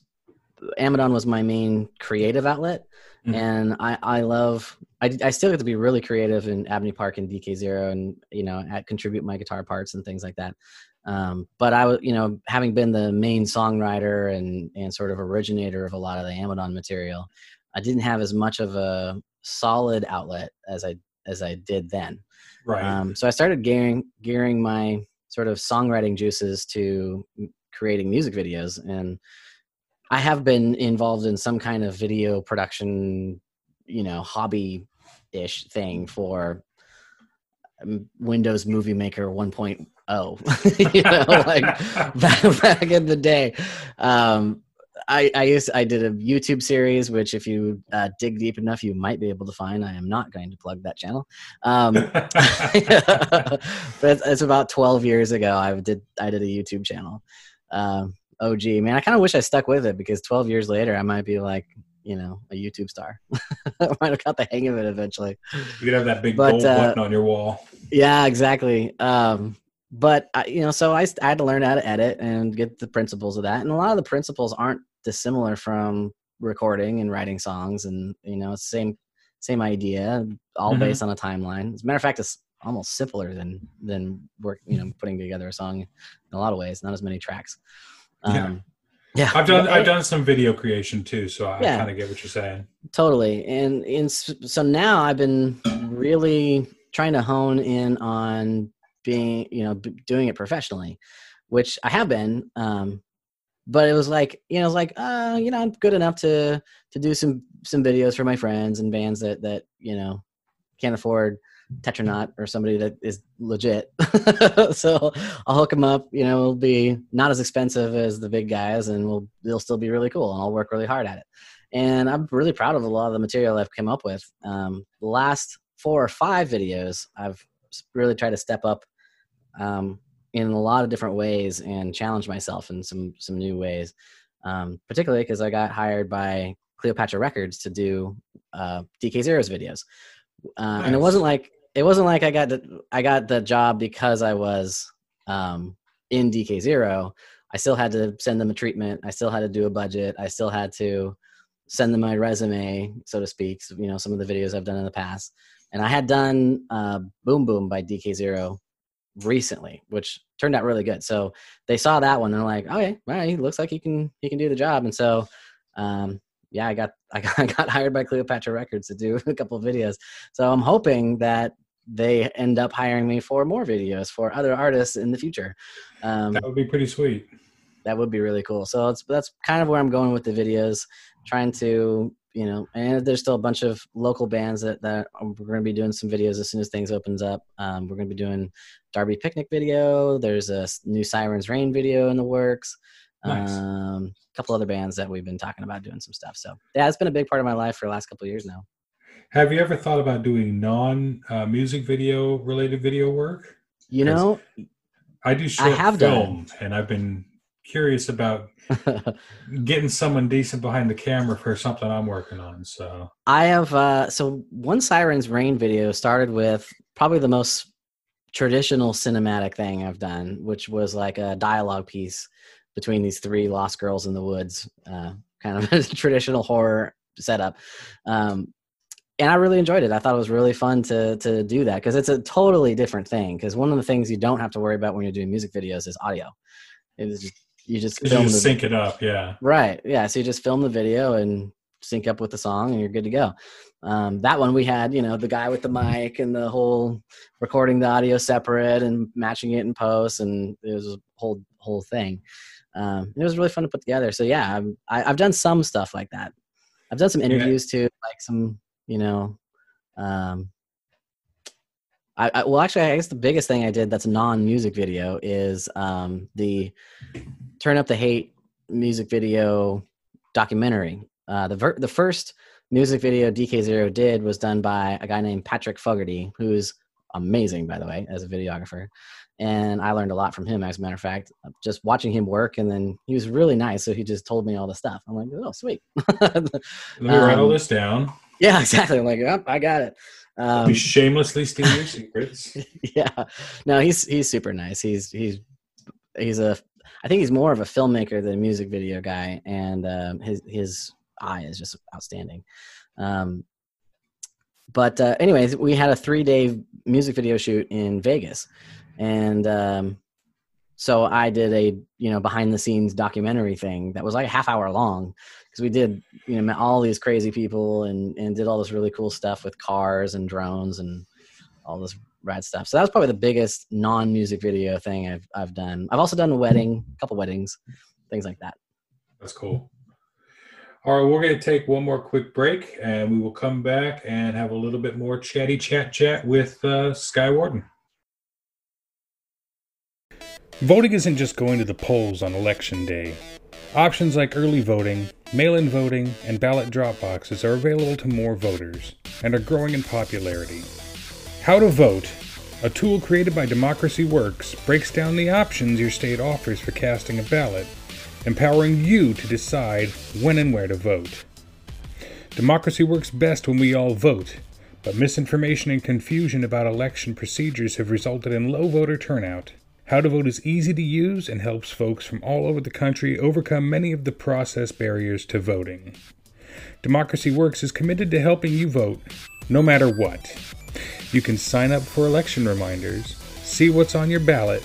Amazon was my main creative outlet, mm-hmm. and I I love I I still get to be really creative in Abney Park and DK Zero, and you know, at, contribute my guitar parts and things like that. Um, but I was, you know, having been the main songwriter and and sort of originator of a lot of the Amazon material, I didn't have as much of a solid outlet as I as I did then. Right. Um, so I started gearing gearing my sort of songwriting juices to creating music videos, and I have been involved in some kind of video production, you know, hobby ish thing for um, Windows Movie Maker 1.0 oh [laughs] you know [laughs] like back, back in the day um I, I used I did a YouTube series, which if you uh, dig deep enough, you might be able to find. I am not going to plug that channel, um, [laughs] but it's, it's, about twelve years ago. I did I did a YouTube channel. Um, gee, man, I kind of wish I stuck with it because twelve years later, I might be like you know a YouTube star. [laughs] I might have got the hang of it eventually. You could have that big but, gold uh, button on your wall. Yeah, exactly. Um, but I, you know, so I, I had to learn how to edit and get the principles of that. And a lot of the principles aren't dissimilar from recording and writing songs, and you know, same same idea, all mm-hmm. based on a timeline. As a matter of fact, it's almost simpler than than work, you know, putting together a song in a lot of ways. Not as many tracks. Um, yeah. Yeah, I've done I've done some video creation too, so I yeah, kind of get what you're saying. Totally, and and so now I've been really trying to hone in on being you know doing it professionally which i have been um but it was like you know it's like uh you know i'm good enough to to do some some videos for my friends and bands that that you know can't afford tetronaut or somebody that is legit. [laughs] So i'll hook them up you know it'll be not as expensive as the big guys and we'll they'll still be really cool and i'll work really hard at it. And i'm really proud of a lot of the material i've come up with. Um, the last four or five videos i've really tried to step up um, in a lot of different ways and challenge myself in some some new ways. Um, particularly because I got hired by Cleopatra Records to do uh, DK Zero's videos, uh, nice. and it wasn't like it wasn't like I got the, I got the job because I was um, in DK Zero. I still had to send them a treatment. I still had to do a budget. I still had to send them my resume, so to speak. So, you know, some of the videos I've done in the past, and I had done uh, Boom Boom by DK Zero recently, which turned out really good. So they saw that one and they're like, okay, all right, he looks like he can he can do the job. And so um, yeah, I got [laughs] I got, I got hired by Cleopatra Records to do [laughs] a couple of videos. So I'm hoping that they end up hiring me for more videos for other artists in the future. Um, that would be pretty sweet. That would be really cool. So it's that's kind of where I'm going with the videos, trying to you know, and there's still a bunch of local bands that, that we're going to be doing some videos as soon as things opens up. Um, we're going to be doing Darby Picnic video. There's a new Sirens Rain video in the works. Nice. Um, a couple other bands that we've been talking about doing some stuff. So yeah, it's been a big part of my life for the last couple years now. Have you ever thought about doing non uh, music video related video work? You know, I do short I have film, done. and I've been curious about [laughs] getting someone decent behind the camera for something I'm working on. So I have uh so one Sirens Rain video started with probably the most traditional cinematic thing I've done, which was like a dialogue piece between these three lost girls in the woods, uh, kind of [laughs] a traditional horror setup. Um, and I really enjoyed it. I thought it was really fun to to do that because it's a totally different thing. Because one of the things you don't have to worry about when you're doing music videos is audio. It is just you just film you just the, sync it up yeah right yeah so you just film the video and sync up with the song and you're good to go um, that one we had you know the guy with the mic and the whole recording the audio separate and matching it in post and it was a whole whole thing um, it was really fun to put together so yeah I'm, I, have done some stuff like that i've done some interviews yeah. too like some you know um, I, I, well actually i guess the biggest thing i did that's non-music video is um, the turn up the hate music video documentary uh, the ver- the first music video DK0 did was done by a guy named Patrick Fogarty, who's amazing, by the way, as a videographer. And I learned a lot from him, as a matter of fact, just watching him work. And then he was really nice. So he just told me all the stuff. I'm like, oh, sweet. [laughs] Let me write all Um, this down. Yeah, [laughs] exactly. I'm like, I got it. Um, shamelessly steal your [laughs] secrets. yeah no he's he's super nice he's he's he's a i think he's more of a filmmaker than a music video guy and um, his his eye is just outstanding um, but uh, anyways we had a three day music video shoot in vegas and um, so i did a you know behind the scenes documentary thing that was like a half hour long because we did you know met all these crazy people and and did all this really cool stuff with cars and drones and all this rad stuff. So that was probably the biggest non-music video thing I've I've done. I've also done a wedding, a couple weddings, things like that. That's cool. All right, we're going to take one more quick break, and we will come back and have a little bit more chatty chat chat with uh, Sky Warden. Voting isn't just going to the polls on election day. Options like early voting, mail in voting, and ballot drop boxes are available to more voters and are growing in popularity. How to Vote, a tool created by Democracy Works, breaks down the options your state offers for casting a ballot, empowering you to decide when and where to vote. Democracy works best when we all vote, but misinformation and confusion about election procedures have resulted in low voter turnout. How to Vote is easy to use and helps folks from all over the country overcome many of the process barriers to voting. Democracy Works is committed to helping you vote, no matter what. You can sign up for election reminders, see what's on your ballot,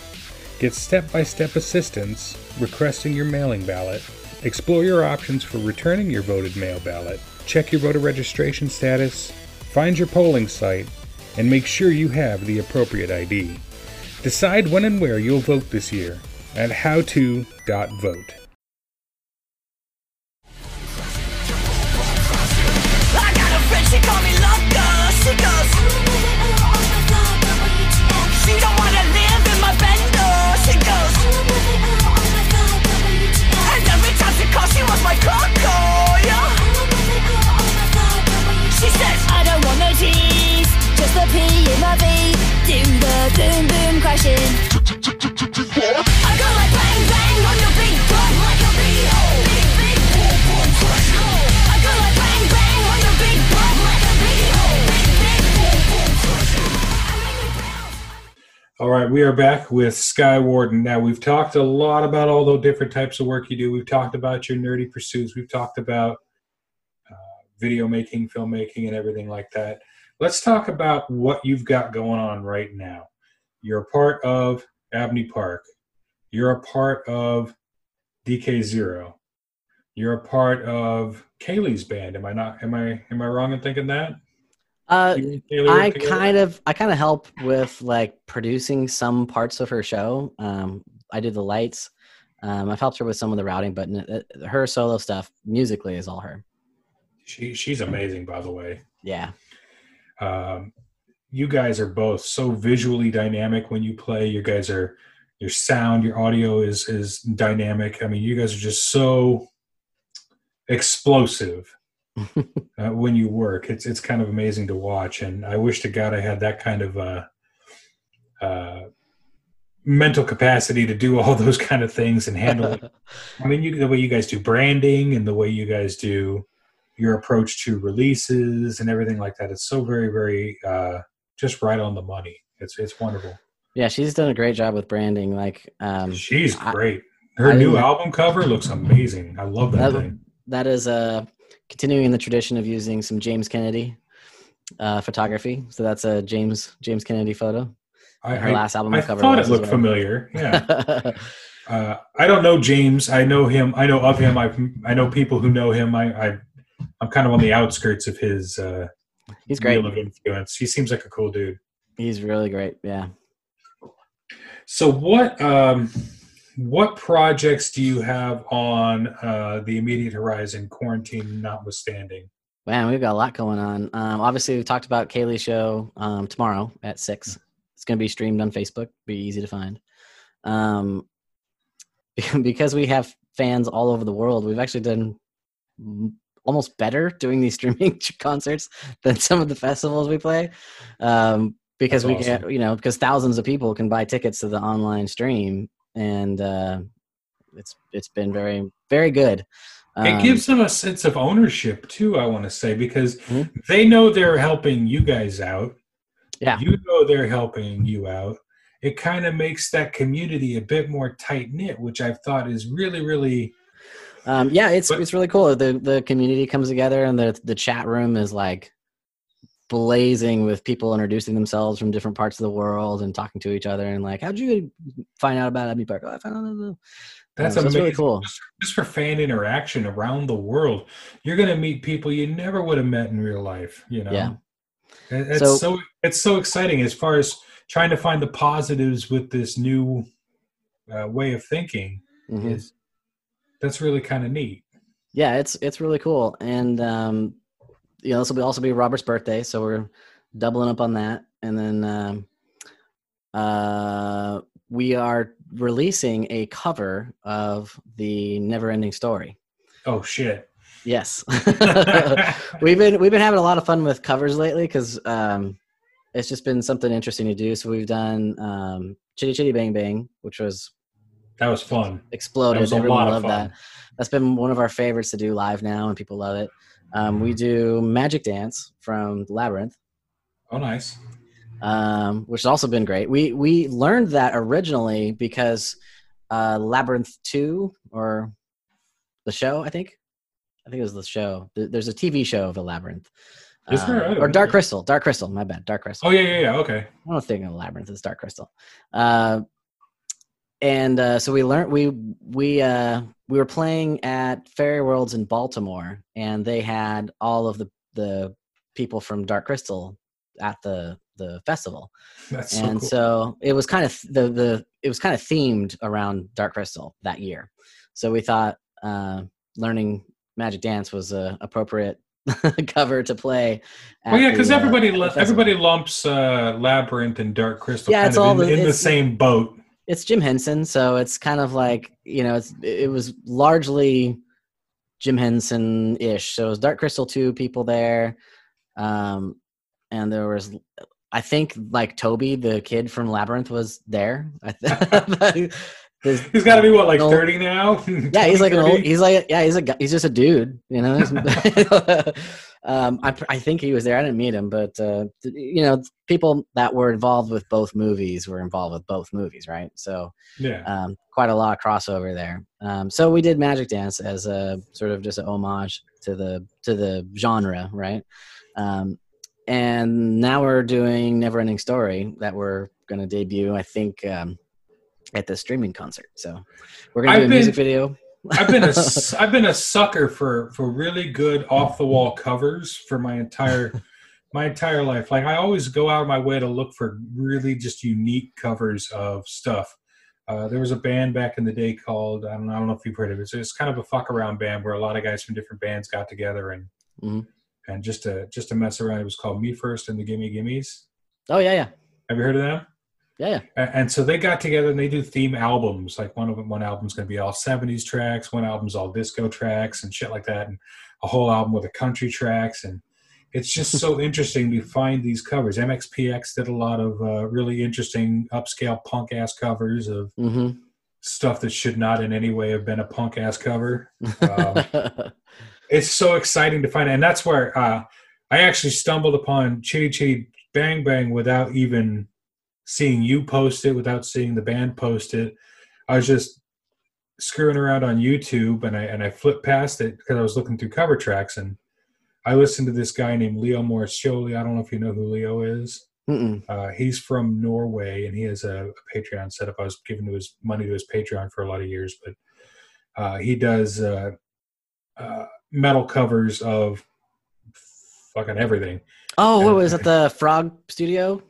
get step by step assistance requesting your mailing ballot, explore your options for returning your voted mail ballot, check your voter registration status, find your polling site, and make sure you have the appropriate ID. Decide when and where you'll vote this year at howto.vote. I make me bounce. All right, we are back with Sky Warden. Now, we've talked a lot about all the different types of work you do. We've talked about your nerdy pursuits. We've talked about uh, video making, filmmaking, and everything like that. Let's talk about what you've got going on right now. You're a part of Abney Park. You're a part of DK Zero. You're a part of Kaylee's band. Am I not? Am I? Am I wrong in thinking that? Uh, You and Kaylee work I kind of I kind of help with like producing some parts of her show. Um, I do the lights. Um, I've helped her with some of the routing, but n- uh, her solo stuff musically is all her. She, she's amazing, by the way. Yeah, um, you guys are both so visually dynamic when you play. You guys are your sound your audio is is dynamic. I mean you guys are just so explosive [laughs] uh, when you work. It's it's kind of amazing to watch and i wish to god i had that kind of uh, uh, mental capacity to do [laughs] all those kind of things and handle it. [laughs] I mean, you, the way you guys do branding and the way you guys do your approach to releases and everything like that. It's so very, very uh, just right on the money. It's it's wonderful. yeah. She's done a great job with branding. Like, um, She's great. Her I- new album cover looks amazing. I love that, That- thing. that is uh, continuing the tradition of using some James Kennedy uh, photography. So that's a James James Kennedy photo. I, Her I, last album I cover thought it looked well. familiar. Yeah. [laughs] uh, I don't know James. I know him. I know of him. I I know people who know him. I, I I'm kind of on the outskirts of his uh, He's great. influence. He seems like a cool dude. He's really great. Yeah. So what um, what projects do you have on uh, the immediate horizon, quarantine notwithstanding? Man, we've got a lot going on. Um, obviously, we talked about Kaylee's show um, tomorrow at six. It's going to be streamed on Facebook. Be easy to find. Um, [laughs] because we have fans all over the world, we've actually done almost better doing these [laughs] streaming concerts than some of the festivals we play, um, because That's we awesome. get you know because thousands of people can buy tickets to the online stream, and uh, it's it's been very very good. it Um, gives them a sense of ownership too. I want to say because Mhm. they know they're helping you guys out. Yeah. you know they're helping you out. It kind of makes that community a bit more tight knit, which I've thought is really, really Um, yeah, it's But- it's really cool. The the community comes together, and the the chat room is like blazing with people introducing themselves from different parts of the world and talking to each other. And like, how'd you find out about Abney Park? Oh, I found out. about- That's Um, so amazing. really cool. Just, just for fan interaction around the world, you're going to meet people you never would have met in real life. You know, Yeah. It- it's So- so, it's so exciting as far as trying to find the positives with this new uh, way of thinking. Mhm. Is that's really kind of neat. Yeah, it's it's really cool, and um, you know, this will be also be Robert's birthday, so we're doubling up on that, and then um, uh, we are releasing a cover of the Never Ending Story. Oh shit! Yes, [laughs] [laughs] we've been we've been having a lot of fun with covers lately because um, it's just been something interesting to do. So we've done um, Chitty Chitty Bang Bang, which was that was fun. exploded. Was a Everyone loved that. That's been one of our favorites to do live now, and people love it. Um, we do Magic Dance from Labyrinth, Oh, nice. um, which has also been great. We we learned that originally because uh, Labyrinth Two or the show, I think. I think it was the show. There's a TV show of the Labyrinth. Is there? Uh, or Dark. Crystal? Dark Crystal. My bad. Dark Crystal. Oh yeah, yeah, yeah. Okay. I don't think of Labyrinth as Dark Crystal. Uh, and uh, so we learned we we uh, we were playing at Fairy Worlds in Baltimore, and they had all of the the people from Dark Crystal at the the festival, That's so and cool. so it was kind of the the it was kind of themed around Dark Crystal that year. So we thought uh, learning Magic Dance was a appropriate [laughs] cover to play. well, yeah, because uh, everybody at the lu- festival. everybody lumps uh, Labyrinth and Dark Crystal Yeah, kind of in, the- in the same boat. It's Jim Henson, so it's kind of like you know, it's it was largely Jim Henson ish. So it was Dark Crystal two people there, um, and there was I think like Toby, the kid from Labyrinth, was there. I [laughs] He's got to be what, like No. thirty now? [laughs] yeah, he's like an old. He's like yeah, he's a he's just a dude, you know. [laughs] um, I I think he was there. I didn't meet him, but uh, you know, people that were involved with both movies were involved with both movies, right? So Yeah. um, quite a lot of crossover there. Um, so we did Magic Dance as a sort of just a homage to the to the genre, right? Um, and now we're doing Neverending Story that we're going to debut, I think, um, at the streaming concert. So we're going to do a music video. I've been a I've been a sucker for for really good off the wall covers for my entire my entire life. Like I always go out of my way to look for really just unique covers of stuff. Uh, there was a band back in the day called I don't know, I don't know if you've heard of it. It's, it's kind of a fuck around band where a lot of guys from different bands got together and Mhm. and just to just to mess around. It was called Me First and the Gimme Gimmies. Oh yeah, yeah, Have you heard of them? Yeah, yeah. And so they got together and they do theme albums. Like one of them, one album's going to be all '70s tracks, one album's all disco tracks and shit like that, and a whole album with the country tracks. And it's just so [laughs] interesting to find these covers. MXPX did a lot of uh, really interesting upscale punk ass covers of hmm stuff that should not in any way have been a punk ass cover. Um, [laughs] it's so exciting to find, and that's where uh, I actually stumbled upon Chitty Chitty Bang Bang without even seeing you post it, without seeing the band post it. I was just screwing around on YouTube, and I and I flipped past it because I was looking through cover tracks, and I listened to this guy named Leo Moracchioli. I don't know if you know who Leo is. Uh, he's from Norway and he has a, a Patreon setup. I was giving to his money to his Patreon for a lot of years, but uh, he does uh, uh, metal covers of fucking everything. Oh, what was it? The Frog Studio?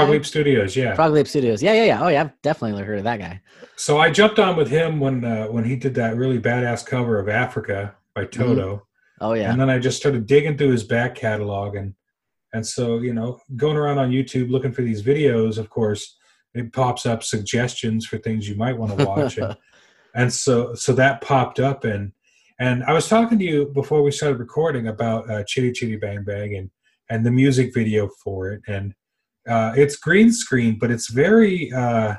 Frog? Leap Studios, yeah. Frog Leap Studios. Yeah, yeah, yeah. Oh, yeah. I've definitely heard of that guy. So I jumped on with him when uh, when he did that really badass cover of Africa by Toto, Oh, yeah. and then I just started digging through his back catalog and and so you know going around on YouTube looking for these videos. Of course, it pops up suggestions for things you might want to watch. and, [laughs] and so so that popped up and And I was talking to you before we started recording about uh, Chitty Chitty Bang Bang and and the music video for it, and uh, it's green screen, but it's very uh,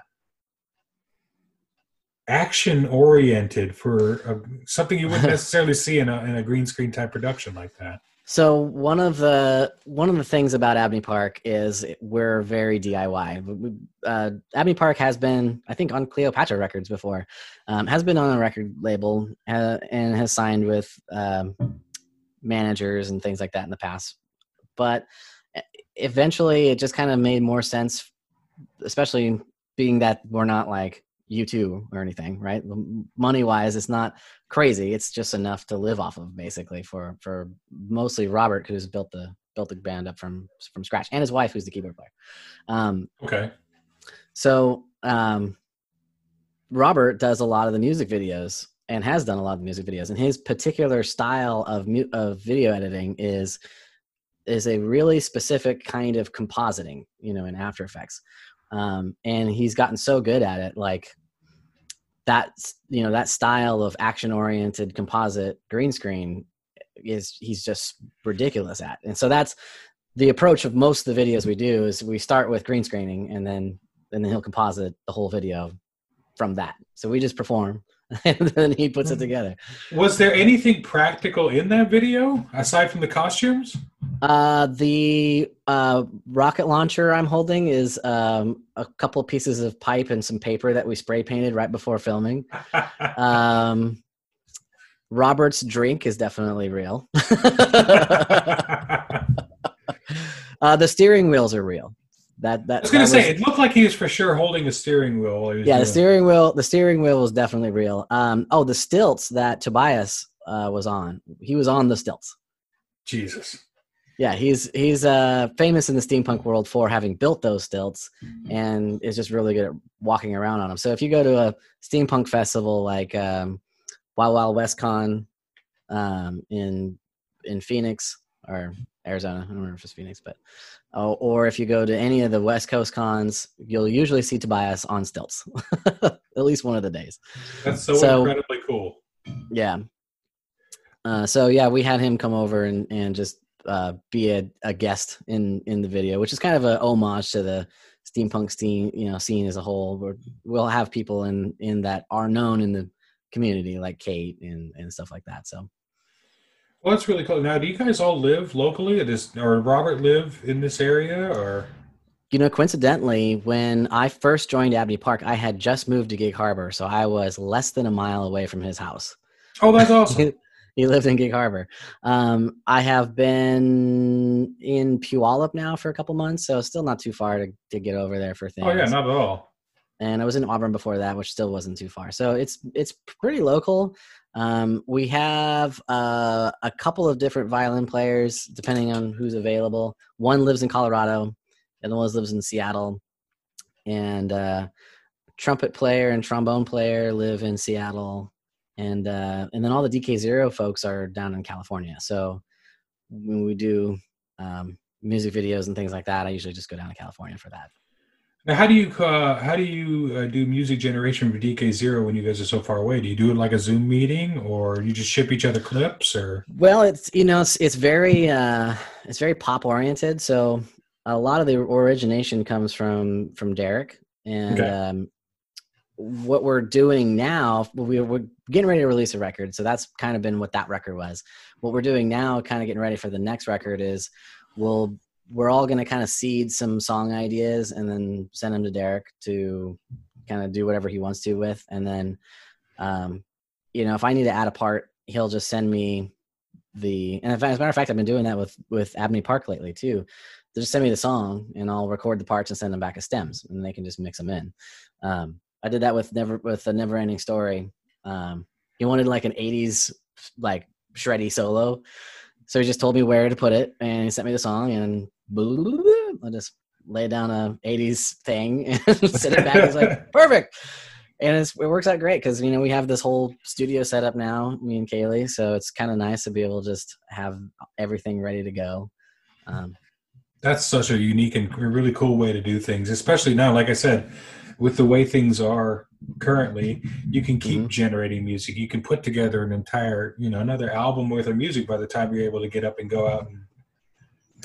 action oriented for uh something you wouldn't [laughs] necessarily see in a, in a green screen type production like that. So one of the one of the things about Abney Park is we're very DIY. Uh, Abney Park has been, I think, on Cleopatra Records before, um, has been on a record label uh, and has signed with um, managers and things like that in the past. But eventually, it just kind of made more sense, especially being that we're not like U2 or anything, right? Money wise, it's not crazy. It's just enough to live off of, basically, for for mostly Robert, who's built the built the band up from from scratch, and his wife, who's the keyboard player. Um, Okay. so um, Robert does a lot of the music videos and has done a lot of the music videos, and his particular style of mu- of video editing is is a really specific kind of compositing, you know, in After Effects. Um, and he's gotten so good at it, like that, you know, that style of action oriented composite green screen is he's just ridiculous at. And so that's the approach of most of the videos we do is we start with green screening and then and then he'll composite the whole video from that. So we just perform [laughs] and then he puts it together. Was there anything practical in that video aside from the costumes? Uh, the uh, rocket launcher I'm holding is um, a couple pieces of pipe and some paper that we spray painted right before filming. [laughs] Um, Robert's drink is definitely real. [laughs] uh, the steering wheels are real. That that I was gonna that say it looked like he was for sure holding a steering wheel. while he was yeah, the steering wheel. The steering wheel was definitely real. Um, oh, the stilts that Tobias uh, was on. He was on the stilts. Jesus. Yeah, he's he's uh, famous in the steampunk world for having built those stilts, and is just really good at walking around on them. So if you go to a steampunk festival like um, Wild Wild West Con um, in in Phoenix or Arizona, I don't remember if it's Phoenix, but oh, or if you go to any of the West Coast cons, you'll usually see Tobias on stilts, [laughs] at least one of the days. That's so, So- incredibly cool. Yeah. Uh, so yeah, we had him come over and, and just uh, be a, a guest in in the video, which is kind of a homage to the steampunk scene, you know, scene as a whole. Where we'll have people in in that are known in the community, like Kate and and stuff like that. So Well, that's really cool. Now, do you guys all live locally? Or does or Robert live in this area? Or you know, coincidentally, when I first joined Abney Park, I had just moved to Gig Harbor, so I was less than a mile away from his house. oh, that's [laughs] awesome. he lived in Gig Harbor. Um, I have been in Puyallup now for a couple months, so still not too far to, to get over there for things. oh yeah, not at all. And I was in Auburn before that, which still wasn't too far. So it's it's pretty local. Um, we have uh, a couple of different violin players, depending on who's available. One lives in Colorado, and the one lives in Seattle, and uh, trumpet player and trombone player live in Seattle, and uh, and then all the DK Zero folks are down in California. So when we do um, music videos and things like that, I usually just go down to California for that. Now, how do you uh, how do you uh, do music generation for DK Zero when you guys are so far away? Do you do it like a Zoom meeting, or you just ship each other clips, or Well, it's you know it's it's very uh, it's very pop oriented. So a lot of the origination comes from from Derek, and Okay. um, what we're doing now, we, we're getting ready to release a record. So that's kind of been what that record was. What we're doing now, kind of getting ready for the next record, is we'll we're all going to kind of seed some song ideas and then send them to Derek to kind of do whatever he wants to with, and then um, you know if I need to add a part, he'll just send me the and as a matter of fact, I've been doing that with with Abney Park lately too. They just send me the song and I'll record the parts and send them back as stems, and they can just mix them in. Um, I did that with never with the Never Ending Story. Um, he wanted like an '80s like shreddy solo, so he just told me where to put it, and he sent me the song, and I just lay down a '80s thing [laughs] and [laughs] send it back. It's like [laughs] perfect and it's, it works out great because you know we have this whole studio set up now, me and Kaylee. So it's kind of nice to be able to just have everything ready to go. Um, that's such a unique and really cool way to do things, especially now. Like I said, with the way things are currently, you can keep Mhm. generating music. You can put together an entire, you know, another album worth of music by the time you're able to get up and go out and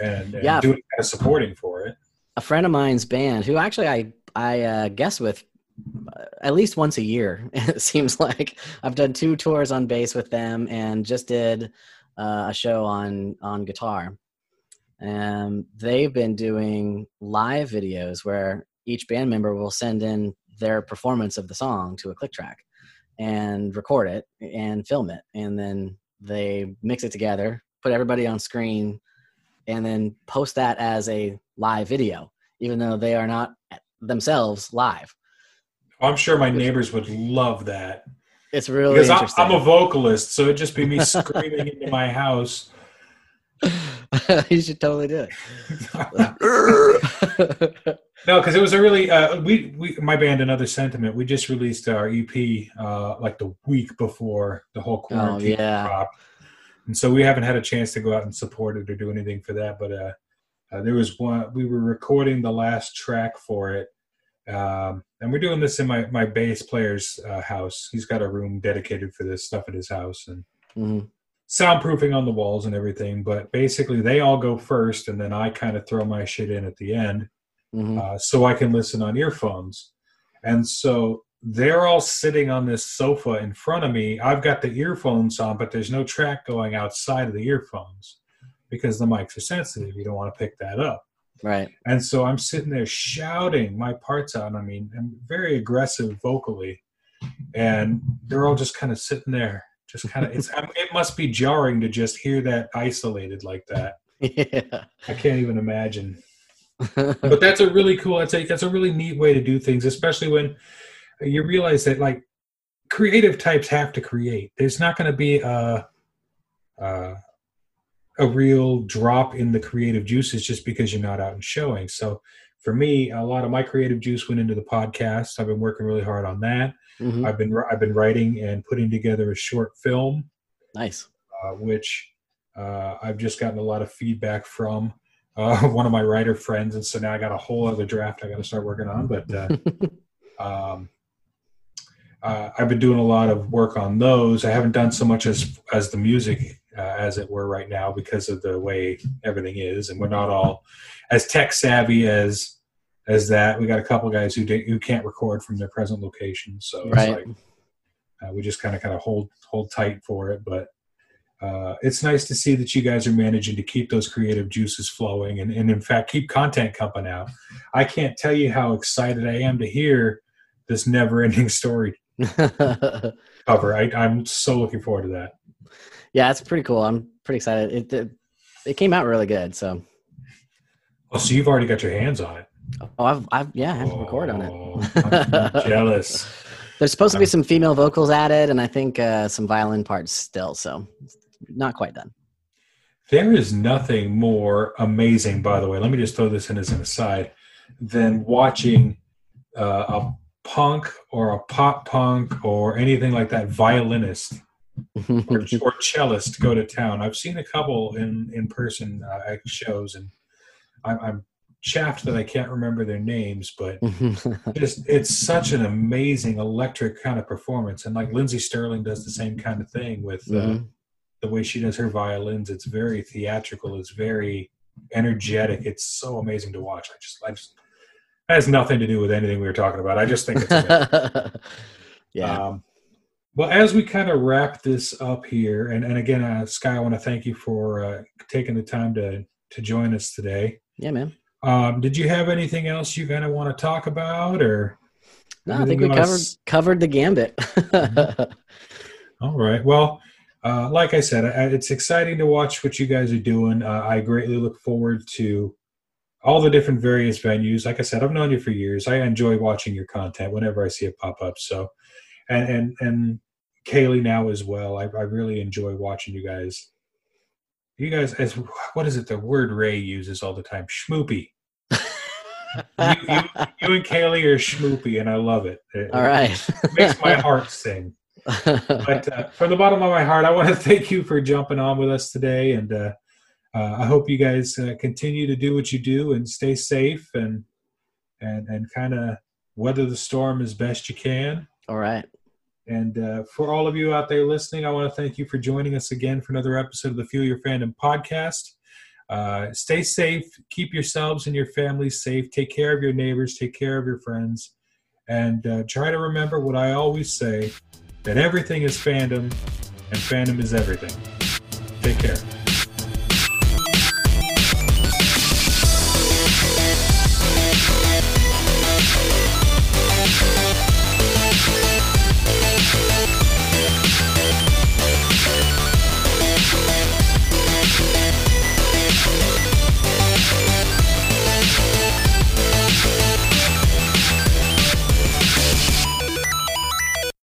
and, and Yeah. do kind of supporting for it. a friend of mine's band who actually I I uh, guest with uh, at least once a year. [laughs] It seems like I've done two tours on bass with them and just did uh, a show on on guitar. And they've been doing live videos where each band member will send in their performance of the song to a click track and record it and film it and then they mix it together put everybody on screen and then post that as a live video, even though they are not themselves live. I'm sure my neighbors would love that It's really because I'm, interesting. I'm a vocalist, so it'd just be me [laughs] screaming into my house. [laughs] you should totally do it. [laughs] No, because it was a really uh, we we my band Another Sentiment. We just released our EP uh, like the week before the whole quarantine Oh, yeah. dropped, and so we haven't had a chance to go out and support it or do anything for that. But uh, uh, there was one we were recording the last track for it, um, and we're doing this in my my bass player's uh, house. He's got a room dedicated for this stuff at his house, and Mhm. soundproofing on the walls and everything. But basically, they all go first, and then I kind of throw my shit in at the end Mhm. uh, so I can listen on earphones. And so they're all sitting on this sofa in front of me. I've got the earphones on, but there's no track going outside of the earphones because the mics are sensitive. You don't want to pick that up. Right. And so I'm sitting there shouting my parts out. I mean, I'm very aggressive vocally, and they're all just kind of sitting there, just kind of. [laughs] It's it must be jarring to just hear that isolated like that. [laughs] Yeah. I can't even imagine [laughs] but that's a really cool that's a that's a really neat way to do things especially when you realize that like creative types have to create. There's not going to be a, a a real drop in the creative juices just because you're not out and showing. So for me a lot of my creative juice went into the podcast. I've been working really hard on that. Mhm. i've been i've been writing and putting together a short film Nice. uh, which uh, I've just gotten a lot of feedback from uh, [laughs] one of my writer friends, and so now I got a whole other draft I got to start working on. But uh, [laughs] um, uh, I've been doing a lot of work on those. I haven't done so much as as the music, uh, as it were, right now because of the way everything is, and we're not all as tech savvy as as that. We got a couple guys who who can't record from their present location, so it's Right. like uh, we just kind of kind of hold hold tight for it, but uh, it's nice to see that you guys are managing to keep those creative juices flowing and, and in fact keep content coming out. I can't tell you how excited I am to hear this never ending [laughs] story [laughs] cover. I, I'm so looking forward to that. yeah, it's pretty cool. I'm pretty excited. It, it it came out really good. So Oh, so you've already got your hands on it. oh, I've I've yeah, I have to record on Oh, it. I'm [laughs] jealous. There's supposed to be some female vocals added, and I think uh, some violin parts still. So not quite done. There is nothing more amazing, by the way. Let me just throw this in as an aside, than watching uh, a punk or a pop punk or anything like that violinist [laughs] or, or cellist go to town. I've seen a couple in in person uh, shows, and I'm, I'm chaffed that I can't remember their names, but [laughs] just it's such an amazing electric kind of performance. And like Lindsey Stirling does the same kind of thing with uh, Mhm. The way she does her violins. It's very theatrical. It's very energetic. It's so amazing to watch. I just, I just, has nothing to do with anything we were talking about. I just think it's [laughs] yeah. Um, well, as we kind of wrap this up here, and, and again, uh, Sky, I want to thank you for uh, taking the time to to join us today. yeah, man. Um, did you have anything else you kind of want to talk about, or? No, I think we covered s- covered the gambit. [laughs] All right. Well, uh, like I said, I, it's exciting to watch what you guys are doing. Uh, I greatly look forward to all the different various venues. Like I said, I've known you for years. I enjoy watching your content whenever I see it pop up. So, and and and Kaylee now as well. I, I really enjoy watching you guys. You guys, as what is it? The word Ray uses all the time, schmoopy. You, you, [laughs] you and Kaylee are schmoopy, and I love it. It, All right. it makes my [laughs] heart sing but uh, from the bottom of my heart, I want to thank you for jumping on with us today, and uh, uh, I hope you guys uh, continue to do what you do and stay safe and and and kind of weather the storm as best you can. All right. And uh, for all of you out there listening, I want to thank you for joining us again for another episode of the Fuel Your Fandom podcast. Uh, stay safe, keep yourselves and your families safe, take care of your neighbors, take care of your friends, and uh, try to remember what I always say that everything is fandom and fandom is everything. Take care.